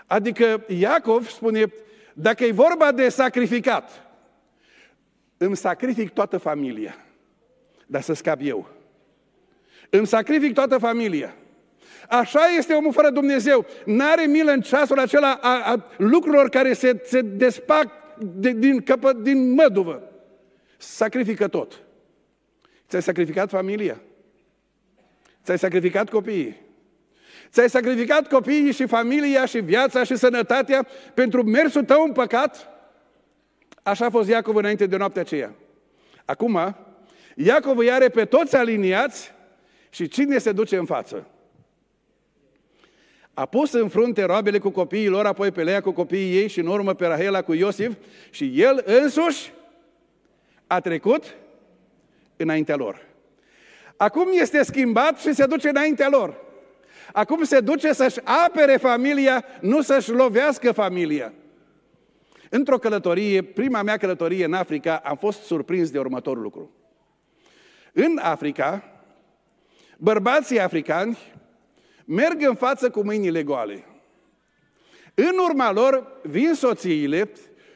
Adică Iacov spune, dacă e vorba de sacrificat, îmi sacrific toată familia, dar să scap eu. Îmi sacrific toată familia. Așa este omul fără Dumnezeu. N-are milă în ceasul acela a, a lucrurilor care se, se despac de, din, căpă, din măduvă. Sacrifică tot. Ți-ai sacrificat familia. Ți-ai sacrificat copiii. Ți-ai sacrificat copiii și familia și viața și sănătatea pentru mersul tău în păcat? Așa a fost Iacov înainte de noaptea aceea. Acum, Iacov îi are pe toți aliniați și cine se duce în față? A pus în frunte roabele cu copiii lor, apoi pe Lea cu copiii ei și în urmă pe Rahela cu Iosif și el însuși a trecut înaintea lor. Acum este schimbat și se duce înaintea lor. Acum se duce să-și apere familia, nu să-și lovească familia. Într-o călătorie, prima mea călătorie în Africa, am fost surprins de următorul lucru. În Africa, bărbații africani merg în față cu mâinile goale. În urma lor vin soțiile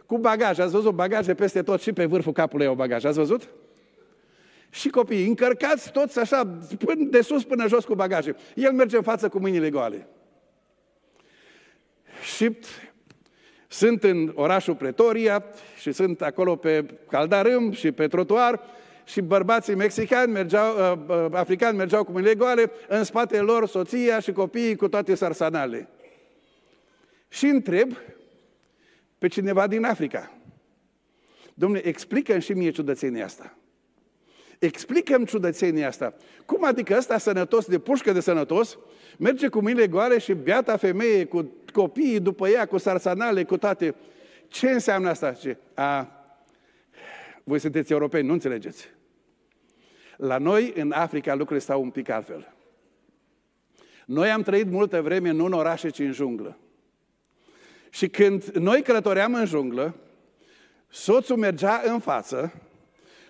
cu bagaj. Ați văzut bagaje peste tot și pe vârful capului au bagaj. Ați văzut? Și copiii încărcați toți așa, până de sus până jos cu bagaje. El merge în față cu mâinile goale. Și sunt în orașul Pretoria și sunt acolo pe caldarâm și pe trotuar și bărbații mexicani mergeau, uh, uh, africani mergeau cu mâinile goale, în spatele lor soția și copiii cu toate sarsanale. Și întreb pe cineva din Africa. Domnule, explică și mie ciudățenia asta. Explică-mi ciudățenia asta. Cum adică ăsta sănătos, de pușcă de sănătos, merge cu mâinile goale și beata femeie cu copiii după ea, cu sarsanale, cu toate. Ce înseamnă asta? Ce? A, voi sunteți europeni, nu înțelegeți. La noi, în Africa, lucrurile stau un pic altfel. Noi am trăit multă vreme nu în orașe, ci în junglă. Și când noi călătoream în junglă, soțul mergea în față,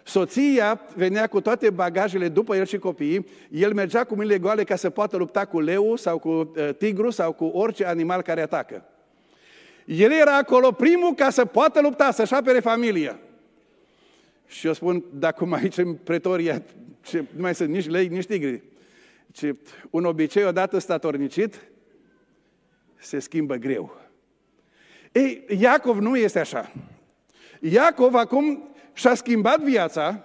soția venea cu toate bagajele după el și copiii, el mergea cu mâinile goale ca să poată lupta cu leu sau cu uh, tigru sau cu orice animal care atacă. El era acolo primul ca să poată lupta, să-și apere familia. Și eu spun, dacă mai aici în Pretoria ce, nu mai sunt nici lei, nici tigri, ce un obicei odată statornicit se schimbă greu. Ei, Iacov nu este așa. Iacov acum și-a schimbat viața,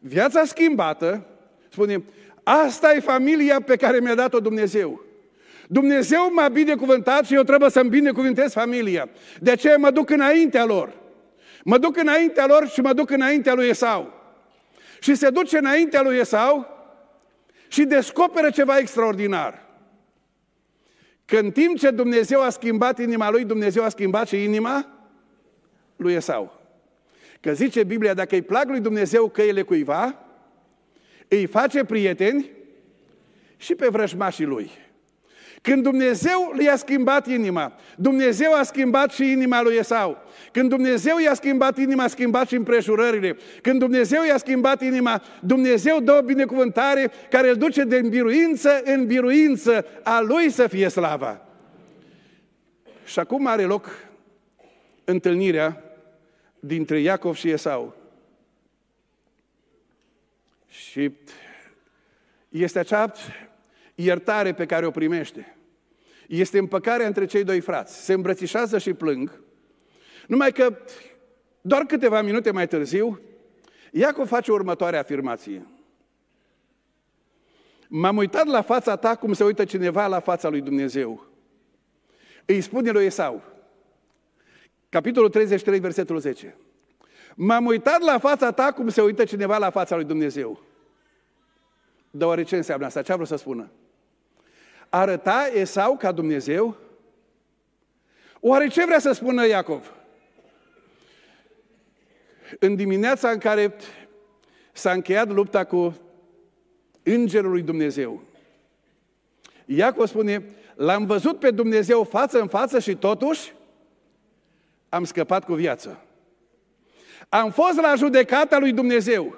viața schimbată, spune, asta e familia pe care mi-a dat-o Dumnezeu. Dumnezeu m-a binecuvântat și eu trebuie să-mi binecuvântez familia. De aceea mă duc înaintea lor. Mă duc înaintea lor și mă duc înaintea lui Esau. Și se duce înaintea lui Esau și descoperă ceva extraordinar. Că în timp ce Dumnezeu a schimbat inima lui, Dumnezeu a schimbat și inima lui Esau. Că zice Biblia, dacă îi plac lui Dumnezeu căile cuiva, îi face prieteni și pe vrăjmașii lui. Când Dumnezeu le-a schimbat inima, Dumnezeu a schimbat și inima lui Esau. Când Dumnezeu i-a schimbat inima, a schimbat și împrejurările. Când Dumnezeu i-a schimbat inima, Dumnezeu dă o binecuvântare care îl duce de biruință în biruință, a lui să fie slava. Și acum are loc întâlnirea dintre Iacov și Esau. Și este acea iertare pe care o primește. Este împăcarea între cei doi frați. Se îmbrățișează și plâng. Numai că doar câteva minute mai târziu, Iacov face următoarea afirmație. M-am uitat la fața ta cum se uită cineva la fața lui Dumnezeu. Îi spune lui Esau, capitolul 33, versetul 10. M-am uitat la fața ta cum se uită cineva la fața lui Dumnezeu. Dar ce înseamnă asta? Ce a vrut să spună? Arăta Esau ca Dumnezeu? Oare ce vrea să spună Iacov? În dimineața în care s-a încheiat lupta cu Îngerul lui Dumnezeu, Iacov spune, l-am văzut pe Dumnezeu față în față și totuși am scăpat cu viață. Am fost la judecata lui Dumnezeu.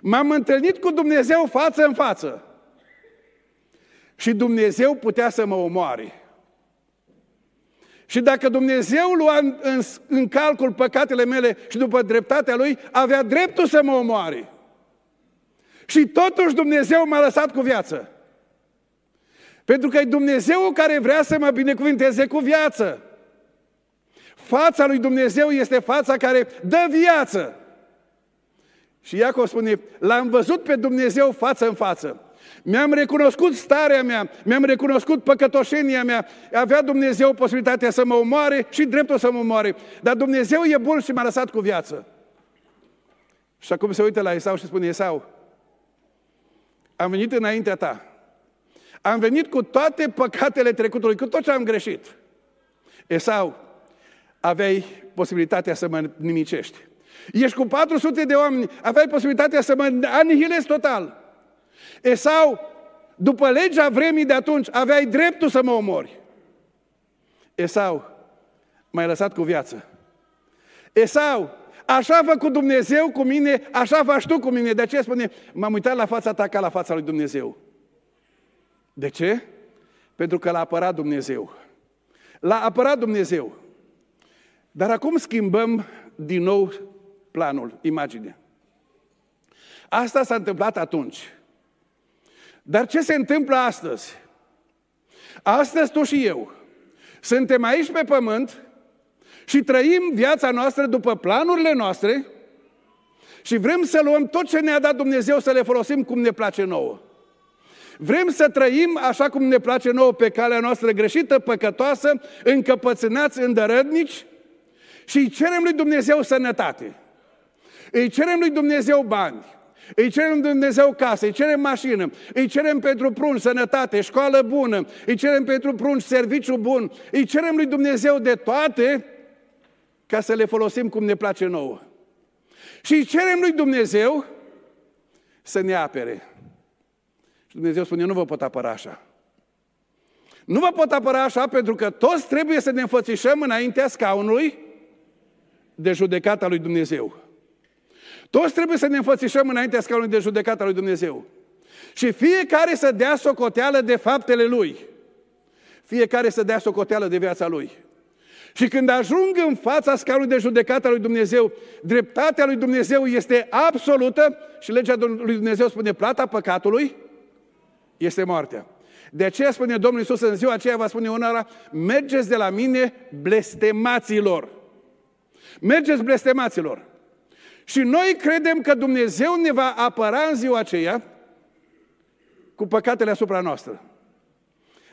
M-am întâlnit cu Dumnezeu față în față. Și Dumnezeu putea să mă omoare. Și dacă Dumnezeu lua în, în, în calcul păcatele mele și după dreptatea Lui, avea dreptul să mă omoare. Și totuși Dumnezeu m-a lăsat cu viață. Pentru că e Dumnezeu care vrea să mă binecuvânteze cu viață. Fața lui Dumnezeu este fața care dă viață. Și Iacov spune, l-am văzut pe Dumnezeu față în față. Mi-am recunoscut starea mea, mi-am recunoscut păcătoșenia mea. Avea Dumnezeu posibilitatea să mă omoare și dreptul să mă omoare. Dar Dumnezeu e bun și m-a lăsat cu viață. Și acum se uită la Esau și spune, Esau, am venit înaintea ta. Am venit cu toate păcatele trecutului, cu tot ce am greșit. Esau, aveai posibilitatea să mă nimicești. Ești cu 400 de oameni, aveai posibilitatea să mă anihilezi total. Esau, după legea vremii de atunci, aveai dreptul să mă omori. Esau, m-ai lăsat cu viață. Esau, Așa a făcut Dumnezeu cu mine, așa faci tu cu mine. De aceea spune, m-am uitat la fața ta ca la fața lui Dumnezeu. De ce? Pentru că l-a apărat Dumnezeu. L-a apărat Dumnezeu. Dar acum schimbăm din nou planul, imaginea. Asta s-a întâmplat atunci. Dar ce se întâmplă astăzi? Astăzi tu și eu suntem aici pe pământ și trăim viața noastră după planurile noastre și vrem să luăm tot ce ne-a dat Dumnezeu să le folosim cum ne place nouă. Vrem să trăim așa cum ne place nouă pe calea noastră greșită, păcătoasă, încăpățânați, îndărădnici și îi cerem lui Dumnezeu sănătate. Îi cerem lui Dumnezeu bani. Îi cerem Dumnezeu casă, îi cerem mașină, îi cerem pentru prunci sănătate, școală bună, îi cerem pentru prunci serviciu bun, îi cerem lui Dumnezeu de toate ca să le folosim cum ne place nouă. Și îi cerem lui Dumnezeu să ne apere. Și Dumnezeu spune, nu vă pot apăra așa. Nu vă pot apăra așa pentru că toți trebuie să ne înfățișăm înaintea scaunului de judecata lui Dumnezeu. Toți trebuie să ne înfățișăm înaintea scaunului de judecata lui Dumnezeu. Și fiecare să dea socoteală de faptele lui. Fiecare să dea socoteală de viața lui. Și când ajung în fața scaunului de judecată lui Dumnezeu, dreptatea lui Dumnezeu este absolută și legea lui Dumnezeu spune plata păcatului este moartea. De aceea spune Domnul Iisus în ziua aceea, va spune unora, mergeți de la mine blestemaților. Mergeți blestemaților. Și noi credem că Dumnezeu ne va apăra în ziua aceea cu păcatele asupra noastră.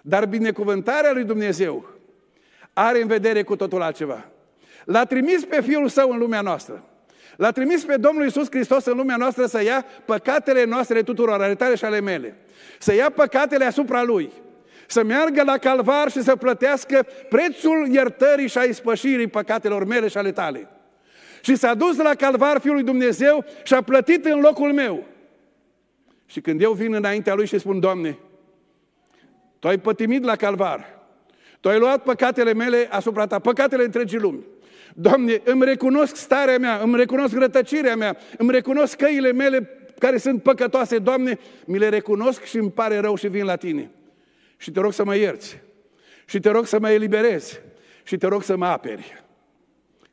Dar binecuvântarea lui Dumnezeu are în vedere cu totul altceva. L-a trimis pe Fiul Său în lumea noastră. L-a trimis pe Domnul Iisus Hristos în lumea noastră să ia păcatele noastre tuturor, ale tale și ale mele. Să ia păcatele asupra Lui. Să meargă la calvar și să plătească prețul iertării și a ispășirii păcatelor mele și ale tale. Și s-a dus la calvar Fiul lui Dumnezeu și a plătit în locul meu. Și când eu vin înaintea Lui și spun, Doamne, Tu ai pătimit la calvar, Tu ai luat păcatele mele asupra Ta, păcatele întregii lumi. Doamne, îmi recunosc starea mea, îmi recunosc rătăcirea mea, îmi recunosc căile mele care sunt păcătoase, Doamne, mi le recunosc și îmi pare rău și vin la Tine. Și te rog să mă ierți. Și te rog să mă eliberezi. Și te rog să mă aperi.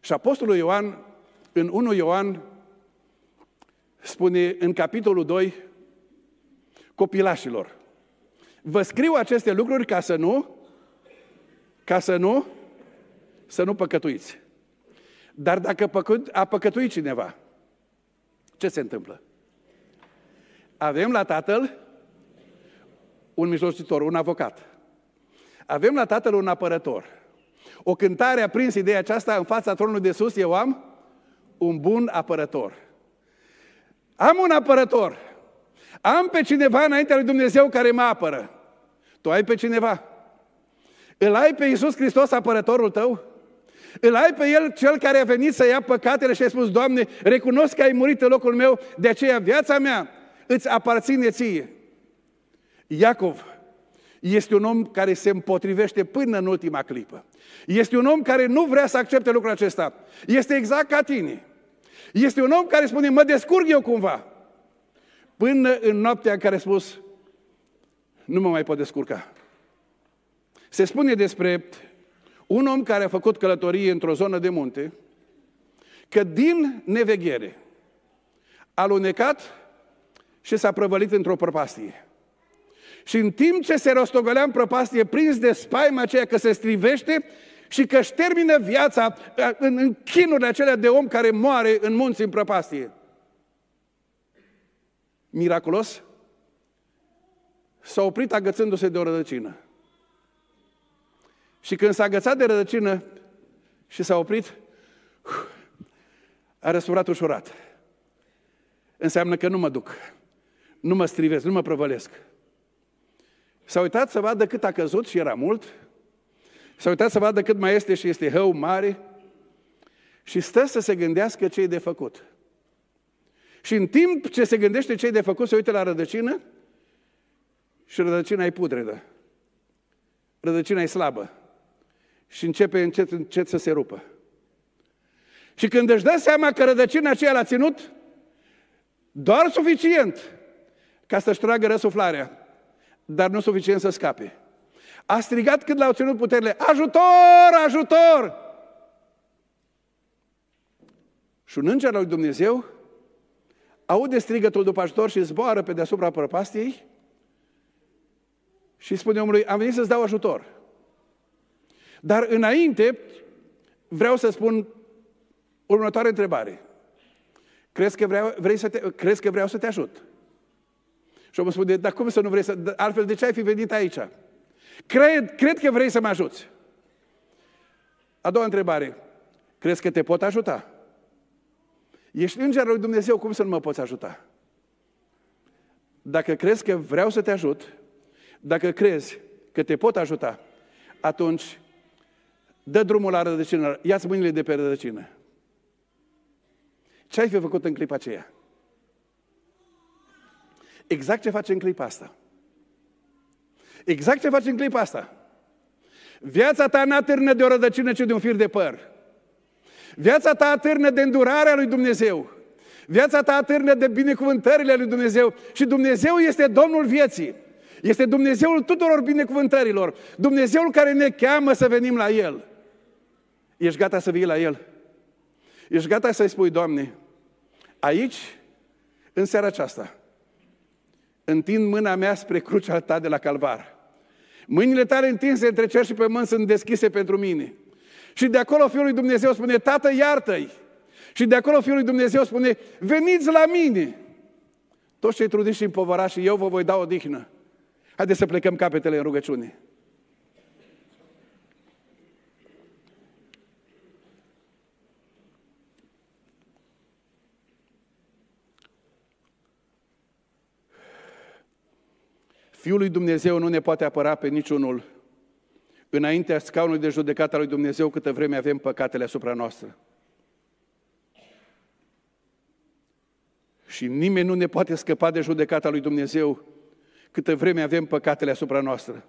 Și Apostolul Ioan, în 1 Ioan, spune în capitolul 2, copilașilor, vă scriu aceste lucruri ca să nu, ca să nu, să nu păcătuiți. Dar dacă a păcătuit cineva, ce se întâmplă? Avem la Tatăl un mijlocitor, un avocat. Avem la Tatăl un apărător. O cântare a prins ideea aceasta în fața tronului de sus, eu am un bun apărător. Am un apărător. Am pe cineva înaintea lui Dumnezeu care mă apără. Tu ai pe cineva. Îl ai pe Iisus Hristos apărătorul tău? Îl ai pe El, cel care a venit să ia păcatele și a spus, Doamne, recunosc că ai murit în locul meu, de aceea viața mea îți aparține ție. Iacov este un om care se împotrivește până în ultima clipă. Este un om care nu vrea să accepte lucrul acesta. Este exact ca tine. Este un om care spune, mă descurc eu cumva. Până în noaptea în care a spus, nu mă mai pot descurca. Se spune despre un om care a făcut călătorie într-o zonă de munte, că din neveghere a lunecat și s-a prăvălit într-o prăpastie. Și în timp ce se rostogolea în prăpastie, prins de spaima aceea că se strivește și că își termină viața în, în chinurile acelea de om care moare în munți în prăpastie. Miraculos, s-a oprit agățându-se de o rădăcină. Și când s-a agățat de rădăcină și s-a oprit, a răsurat ușurat. Înseamnă că nu mă duc, nu mă strivesc, nu mă prăvălesc. S-a uitat să vadă cât a căzut și era mult. S-a uitat să vadă cât mai este și este hău mare. Și stă să se gândească ce e de făcut. Și în timp ce se gândește ce e de făcut, se uită la rădăcină și rădăcina e pudredă. Rădăcina e slabă și începe încet, încet să se rupă. Și când își dă seama că rădăcina aceea l-a ținut, doar suficient ca să-și tragă răsuflarea, dar nu suficient să scape. A strigat când l-au ținut puterile, ajutor, ajutor! Și un înger al lui Dumnezeu aude strigătul după ajutor și zboară pe deasupra prăpastiei și spune omului, am venit să-ți dau ajutor. Dar înainte vreau să spun următoarea întrebare. Crezi că, vreau, vrei să te, crezi că vreau să te ajut? Și omul spune, dar cum să nu vrei să... Altfel, de ce ai fi venit aici? Cred, cred că vrei să mă ajuți. A doua întrebare. Crezi că te pot ajuta? Ești îngerul lui Dumnezeu, cum să nu mă poți ajuta? Dacă crezi că vreau să te ajut, dacă crezi că te pot ajuta, atunci dă drumul la rădăcină, ia-ți mâinile de pe rădăcină. Ce ai fi făcut în clipa aceea? Exact ce face în clipa asta. Exact ce face în clipa asta. Viața ta n-atârnă de o rădăcină, ci de un fir de păr. Viața ta atârnă de îndurarea lui Dumnezeu. Viața ta atârnă de binecuvântările lui Dumnezeu. Și Dumnezeu este Domnul vieții. Este Dumnezeul tuturor binecuvântărilor. Dumnezeul care ne cheamă să venim la El. Ești gata să vii la El? Ești gata să-i spui, Doamne, aici, în seara aceasta, întind mâna mea spre crucea ta de la calvar. Mâinile tale întinse între cer și pământ sunt deschise pentru mine. Și de acolo Fiul lui Dumnezeu spune, Tată, iartă-i! Și de acolo Fiul lui Dumnezeu spune, veniți la mine! Toți cei trudiți și împovărați și eu vă voi da o dihnă. Haideți să plecăm capetele în rugăciune. Fiul lui Dumnezeu nu ne poate apăra pe niciunul înaintea scaunului de judecată al lui Dumnezeu câtă vreme avem păcatele asupra noastră. Și nimeni nu ne poate scăpa de judecata lui Dumnezeu câtă vreme avem păcatele asupra noastră.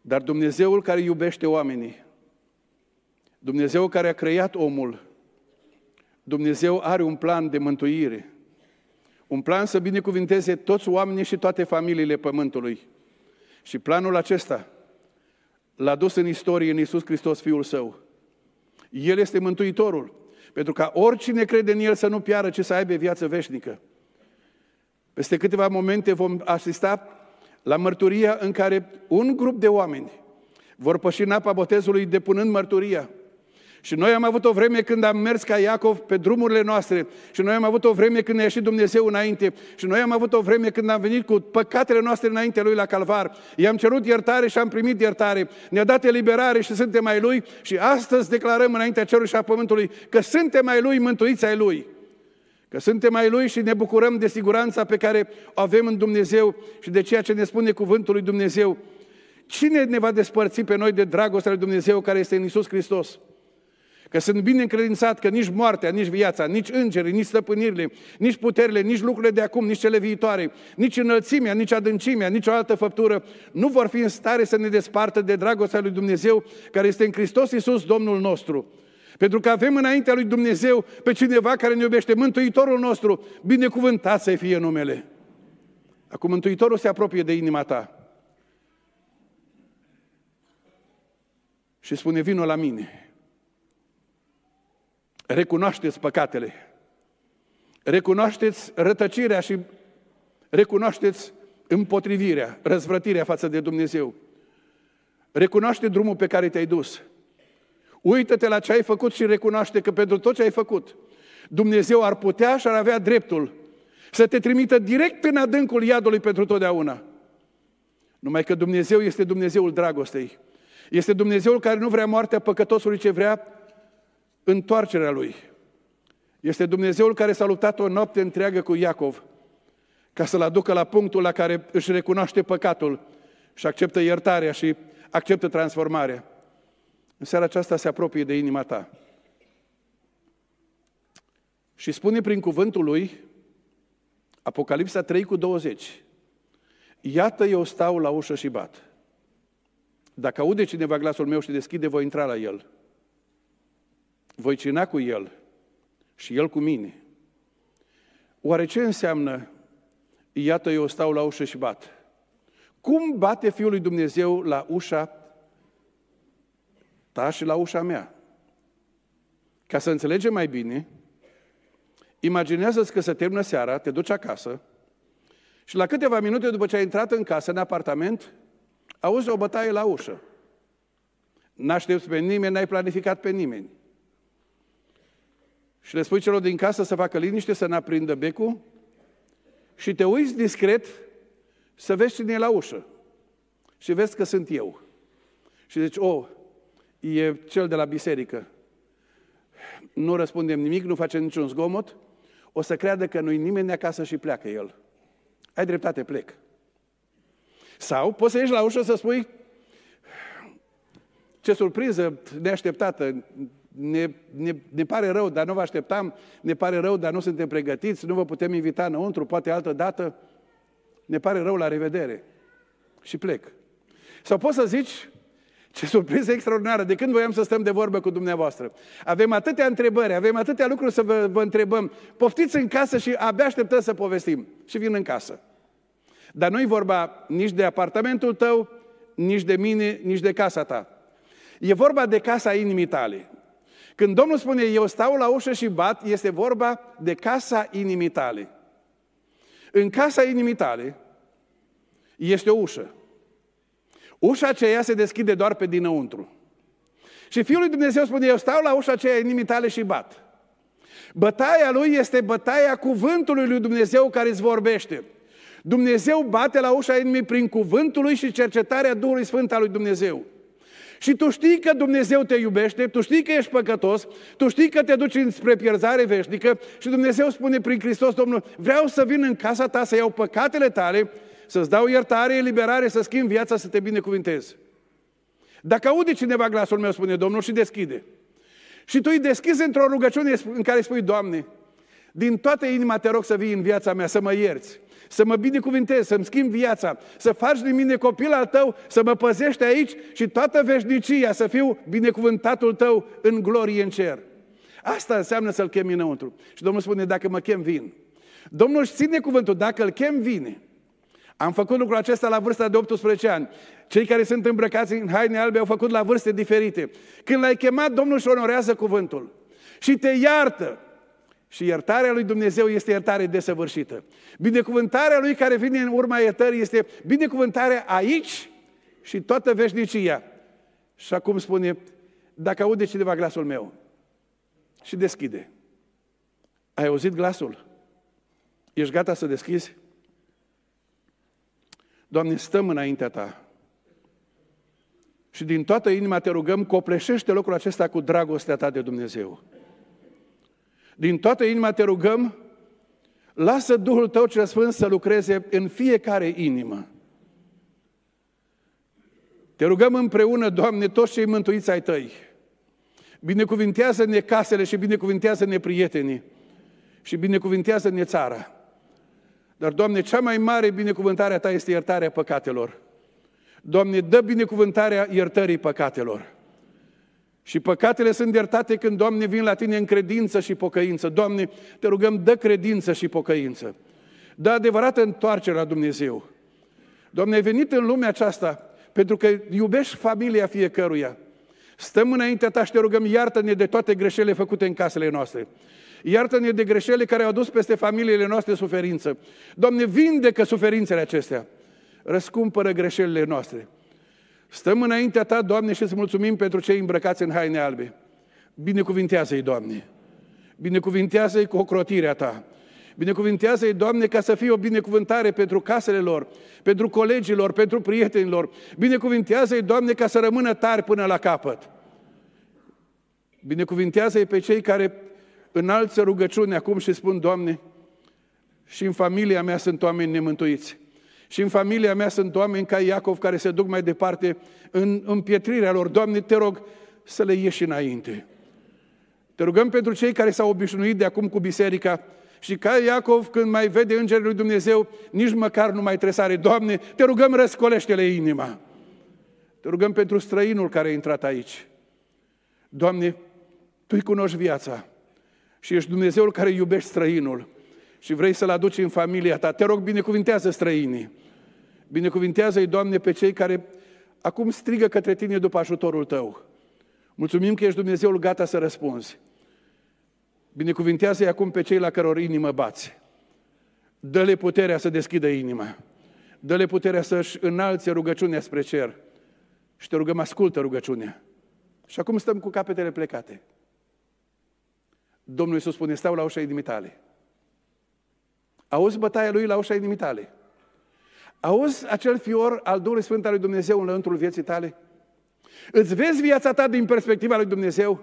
Dar Dumnezeul care iubește oamenii, Dumnezeu care a creat omul, Dumnezeu are un plan de mântuire, un plan să binecuvinteze toți oamenii și toate familiile pământului. Și planul acesta l-a dus în istorie în Iisus Hristos, Fiul Său. El este Mântuitorul, pentru ca oricine crede în El să nu piară, ci să aibă viață veșnică. Peste câteva momente vom asista la mărturia în care un grup de oameni vor păși în apa botezului depunând mărturia. Și noi am avut o vreme când am mers ca Iacov pe drumurile noastre. Și noi am avut o vreme când ne-a ieșit Dumnezeu înainte. Și noi am avut o vreme când am venit cu păcatele noastre înainte Lui la calvar. I-am cerut iertare și am primit iertare. Ne-a dat eliberare și suntem mai Lui. Și astăzi declarăm înaintea cerului și a pământului că suntem mai Lui, mântuiți ai Lui. Că suntem mai Lui și ne bucurăm de siguranța pe care o avem în Dumnezeu și de ceea ce ne spune cuvântul lui Dumnezeu. Cine ne va despărți pe noi de dragostea lui Dumnezeu care este în Isus Hristos? Că sunt bine încredințat că nici moartea, nici viața, nici îngerii, nici stăpânirile, nici puterile, nici lucrurile de acum, nici cele viitoare, nici înălțimea, nici adâncimea, nici o altă făptură nu vor fi în stare să ne despartă de dragostea lui Dumnezeu care este în Hristos Iisus, Domnul nostru. Pentru că avem înaintea lui Dumnezeu pe cineva care ne iubește, Mântuitorul nostru, binecuvântat să fie numele. Acum Mântuitorul se apropie de inima ta. Și spune, vino la mine recunoașteți păcatele, recunoașteți rătăcirea și recunoașteți împotrivirea, răzvrătirea față de Dumnezeu. Recunoaște drumul pe care te-ai dus. Uită-te la ce ai făcut și recunoaște că pentru tot ce ai făcut, Dumnezeu ar putea și ar avea dreptul să te trimită direct în adâncul iadului pentru totdeauna. Numai că Dumnezeu este Dumnezeul dragostei. Este Dumnezeul care nu vrea moartea păcătosului, ce vrea întoarcerea lui. Este Dumnezeul care s-a luptat o noapte întreagă cu Iacov ca să-l aducă la punctul la care își recunoaște păcatul și acceptă iertarea și acceptă transformarea. În seara aceasta se apropie de inima ta. Și spune prin cuvântul lui, Apocalipsa 3 cu 20, Iată eu stau la ușă și bat. Dacă aude cineva glasul meu și deschide, voi intra la el voi cina cu el și el cu mine. Oare ce înseamnă, iată eu stau la ușă și bat? Cum bate Fiul lui Dumnezeu la ușa ta și la ușa mea? Ca să înțelegem mai bine, imaginează-ți că se termină seara, te duci acasă și la câteva minute după ce ai intrat în casă, în apartament, auzi o bătaie la ușă. N-aștepți pe nimeni, n-ai planificat pe nimeni. Și le spui celor din casă să facă liniște, să n-aprindă becul și te uiți discret să vezi cine e la ușă. Și vezi că sunt eu. Și zici, oh, e cel de la biserică. Nu răspundem nimic, nu facem niciun zgomot, o să creadă că nu-i nimeni acasă și pleacă el. Ai dreptate, plec. Sau poți să ieși la ușă să spui, ce surpriză neașteptată, ne, ne, ne pare rău, dar nu vă așteptam, ne pare rău, dar nu suntem pregătiți, nu vă putem invita înăuntru, poate altă dată, ne pare rău, la revedere. Și plec. Sau poți să zici, ce surpriză extraordinară, de când voiam să stăm de vorbă cu dumneavoastră. Avem atâtea întrebări, avem atâtea lucruri să vă, vă întrebăm. Poftiți în casă și abia așteptăm să povestim. Și vin în casă. Dar nu-i vorba nici de apartamentul tău, nici de mine, nici de casa ta. E vorba de casa inimii tale. Când Domnul spune, eu stau la ușă și bat, este vorba de casa inimii tale. În casa inimii tale este o ușă. Ușa aceea se deschide doar pe dinăuntru. Și Fiul lui Dumnezeu spune, eu stau la ușa aceea inimii tale și bat. Bătaia lui este bătaia cuvântului lui Dumnezeu care îți vorbește. Dumnezeu bate la ușa inimii prin cuvântul lui și cercetarea Duhului Sfânt al lui Dumnezeu. Și tu știi că Dumnezeu te iubește, tu știi că ești păcătos, tu știi că te duci spre pierzare veșnică și Dumnezeu spune prin Hristos, Domnul, vreau să vin în casa ta să iau păcatele tale, să-ți dau iertare, eliberare, să schimb viața, să te binecuvintez. Dacă aude cineva glasul meu, spune Domnul, și deschide. Și tu îi deschizi într-o rugăciune în care spui, Doamne, din toată inima te rog să vii în viața mea, să mă ierți să mă binecuvintezi, să-mi schimb viața, să faci din mine copil al tău, să mă păzești aici și toată veșnicia să fiu binecuvântatul tău în glorie în cer. Asta înseamnă să-L chemi înăuntru. Și Domnul spune, dacă mă chem, vin. Domnul își ține cuvântul, dacă îl chem, vine. Am făcut lucrul acesta la vârsta de 18 ani. Cei care sunt îmbrăcați în haine albe au făcut la vârste diferite. Când l-ai chemat, Domnul își onorează cuvântul. Și te iartă. Și iertarea lui Dumnezeu este iertare desăvârșită. Binecuvântarea lui care vine în urma iertării este binecuvântarea aici și toată veșnicia. Și acum spune, dacă aude cineva glasul meu și deschide, ai auzit glasul? Ești gata să deschizi? Doamne, stăm înaintea Ta. Și din toată inima te rugăm, copleșește locul acesta cu dragostea Ta de Dumnezeu. Din toată inima te rugăm, lasă Duhul Tău cel Sfânt să lucreze în fiecare inimă. Te rugăm împreună, Doamne, toți cei mântuiți ai Tăi. Binecuvintează-ne casele și binecuvintează-ne prietenii și binecuvintează-ne țara. Dar, Doamne, cea mai mare binecuvântare a Ta este iertarea păcatelor. Doamne, dă binecuvântarea iertării păcatelor. Și păcatele sunt iertate când, Doamne, vin la Tine în credință și pocăință. Doamne, te rugăm, dă credință și pocăință. Dă adevărată întoarcere la Dumnezeu. Doamne, ai venit în lumea aceasta pentru că iubești familia fiecăruia. Stăm înaintea Ta și te rugăm, iartă-ne de toate greșelile făcute în casele noastre. Iartă-ne de greșelile care au adus peste familiile noastre suferință. Doamne, vindecă suferințele acestea. Răscumpără greșelile noastre. Stăm înaintea Ta, Doamne, și îți mulțumim pentru cei îmbrăcați în haine albe. Binecuvintează-i, Doamne. Binecuvintează-i cu ocrotirea Ta. Binecuvintează-i, Doamne, ca să fie o binecuvântare pentru casele lor, pentru colegilor, pentru prietenilor. Binecuvintează-i, Doamne, ca să rămână tari până la capăt. Binecuvintează-i pe cei care înalță rugăciune acum și spun, Doamne, și în familia mea sunt oameni nemântuiți. Și în familia mea sunt oameni ca Iacov care se duc mai departe în împietrirea lor. Doamne, te rog să le ieși înainte. Te rugăm pentru cei care s-au obișnuit de acum cu biserica și ca Iacov, când mai vede Îngerul lui Dumnezeu, nici măcar nu mai tresare. Doamne, te rugăm, răscolește-le inima. Te rugăm pentru străinul care a intrat aici. Doamne, Tu îi cunoști viața și ești Dumnezeul care iubești străinul și vrei să-l aduci în familia ta. Te rog, binecuvintează străinii. Binecuvintează-i, Doamne, pe cei care acum strigă către Tine după ajutorul Tău. Mulțumim că ești Dumnezeul gata să răspunzi. Binecuvintează-i acum pe cei la căror inimă bați. Dă-le puterea să deschidă inima. Dă-le puterea să-și înalțe rugăciunea spre cer. Și te rugăm, ascultă rugăciunea. Și acum stăm cu capetele plecate. Domnul Iisus spune, stau la ușa inimii tale. Auzi bătaia lui la ușa inimii tale. Auzi acel fior al Duhului Sfânt al lui Dumnezeu în lăuntrul vieții tale? Îți vezi viața ta din perspectiva lui Dumnezeu?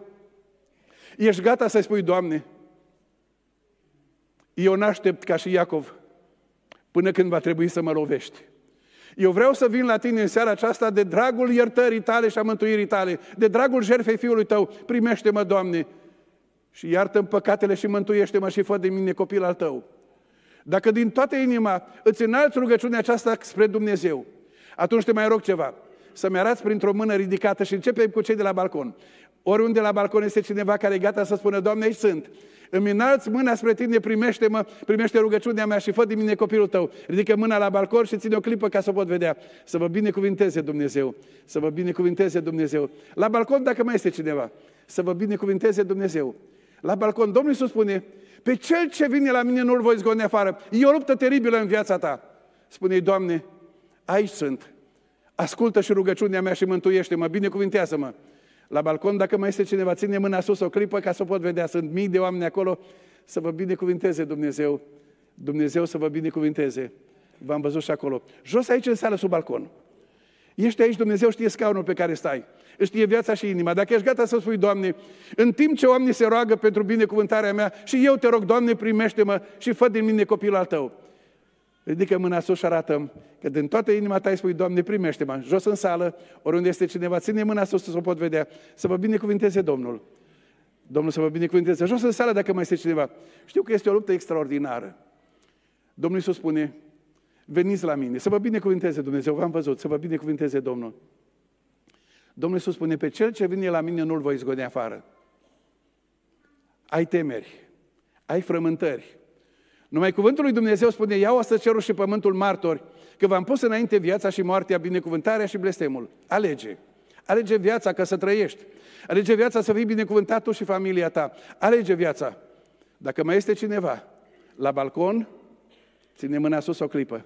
Ești gata să-i spui, Doamne, eu n-aștept ca și Iacov până când va trebui să mă lovești. Eu vreau să vin la tine în seara aceasta de dragul iertării tale și a mântuirii tale, de dragul jertfei fiului tău. Primește-mă, Doamne, și iartă-mi păcatele și mântuiește-mă și fă de mine copil al tău. Dacă din toată inima îți înalți rugăciunea aceasta spre Dumnezeu, atunci te mai rog ceva. Să-mi arăți printr-o mână ridicată și începem cu cei de la balcon. Oriunde la balcon este cineva care e gata să spună, Doamne, aici sunt. Îmi înalți mâna spre tine, primește-mă, primește rugăciunea mea și fă din mine copilul tău. Ridică mâna la balcon și ține o clipă ca să o pot vedea. Să vă binecuvinteze Dumnezeu. Să vă binecuvinteze Dumnezeu. La balcon, dacă mai este cineva, să vă binecuvinteze Dumnezeu. La balcon, Domnul Iisus spune, pe cel ce vine la mine nu-l voi zgone afară. E o luptă teribilă în viața ta. Spune-i, Doamne, aici sunt. Ascultă și rugăciunea mea și mântuiește-mă, binecuvintează-mă. La balcon, dacă mai este cineva, ține mâna sus o clipă ca să o pot vedea. Sunt mii de oameni acolo să vă binecuvinteze Dumnezeu. Dumnezeu să vă binecuvinteze. V-am văzut și acolo. Jos aici în sală, sub balcon. Ești aici, Dumnezeu știe scaunul pe care stai. Știe viața și inima. Dacă ești gata să spui, Doamne, în timp ce oamenii se roagă pentru binecuvântarea mea și eu te rog, Doamne, primește-mă și fă din mine copilul al tău. Ridică mâna sus și arată că din toată inima ta îi spui, Doamne, primește-mă. Jos în sală, oriunde este cineva, ține mâna sus să o pot vedea, să vă binecuvinteze Domnul. Domnul să vă binecuvinteze. Jos în sală dacă mai este cineva. Știu că este o luptă extraordinară. Domnul Iisus spune, veniți la mine, să vă binecuvinteze Dumnezeu, v-am văzut, să vă binecuvinteze Domnul. Domnul Iisus spune, pe cel ce vine la mine nu-l voi zgone afară. Ai temeri, ai frământări, numai cuvântul lui Dumnezeu spune, iau asta cerul și pământul martori, că v-am pus înainte viața și moartea, binecuvântarea și blestemul. Alege. Alege viața ca să trăiești. Alege viața să fii binecuvântat tu și familia ta. Alege viața. Dacă mai este cineva la balcon, ține mâna sus o clipă.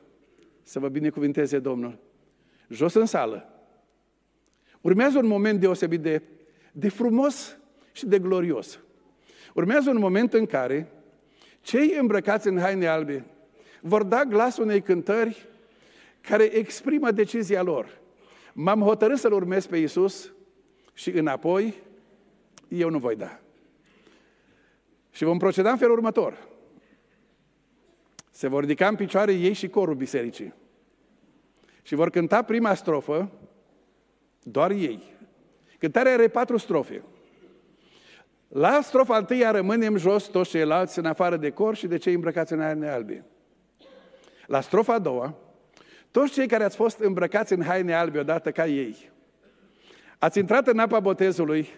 Să vă binecuvinteze Domnul. Jos în sală. Urmează un moment deosebit de, de frumos și de glorios. Urmează un moment în care cei îmbrăcați în haine albe vor da glas unei cântări care exprimă decizia lor. M-am hotărât să-L urmez pe Iisus și înapoi eu nu voi da. Și vom proceda în felul următor. Se vor ridica în picioare ei și corul bisericii. Și vor cânta prima strofă, doar ei. Cântarea are patru strofe. La strofa întâia rămânem jos toți ceilalți în afară de cor și de cei îmbrăcați în haine albe. La strofa a doua, toți cei care ați fost îmbrăcați în haine albe odată ca ei, ați intrat în apa botezului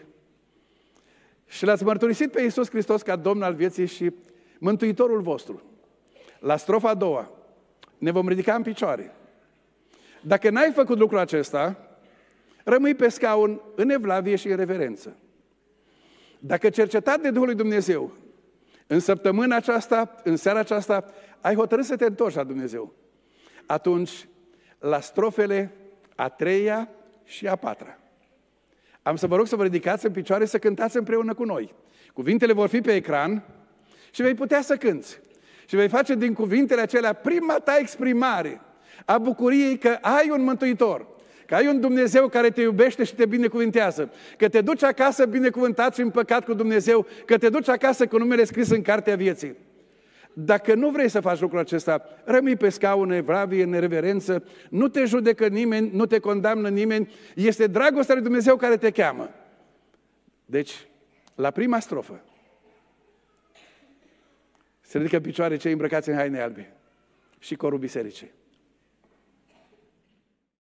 și l-ați mărturisit pe Iisus Hristos ca Domn al vieții și Mântuitorul vostru. La strofa a doua, ne vom ridica în picioare. Dacă n-ai făcut lucrul acesta, rămâi pe scaun în evlavie și în reverență. Dacă cercetat de Duhul lui Dumnezeu, în săptămâna aceasta, în seara aceasta, ai hotărât să te întorci la Dumnezeu, atunci, la strofele a treia și a patra, am să vă rog să vă ridicați în picioare să cântați împreună cu noi. Cuvintele vor fi pe ecran și vei putea să cânți. Și vei face din cuvintele acelea prima ta exprimare a bucuriei că ai un mântuitor. Că ai un Dumnezeu care te iubește și te binecuvintează. Că te duci acasă binecuvântat și împăcat cu Dumnezeu. Că te duci acasă cu numele scris în cartea vieții. Dacă nu vrei să faci lucrul acesta, rămâi pe scaun evravie, în reverență, nu te judecă nimeni, nu te condamnă nimeni, este dragostea lui Dumnezeu care te cheamă. Deci, la prima strofă, se ridică picioare cei îmbrăcați în haine albe și corul bisericii.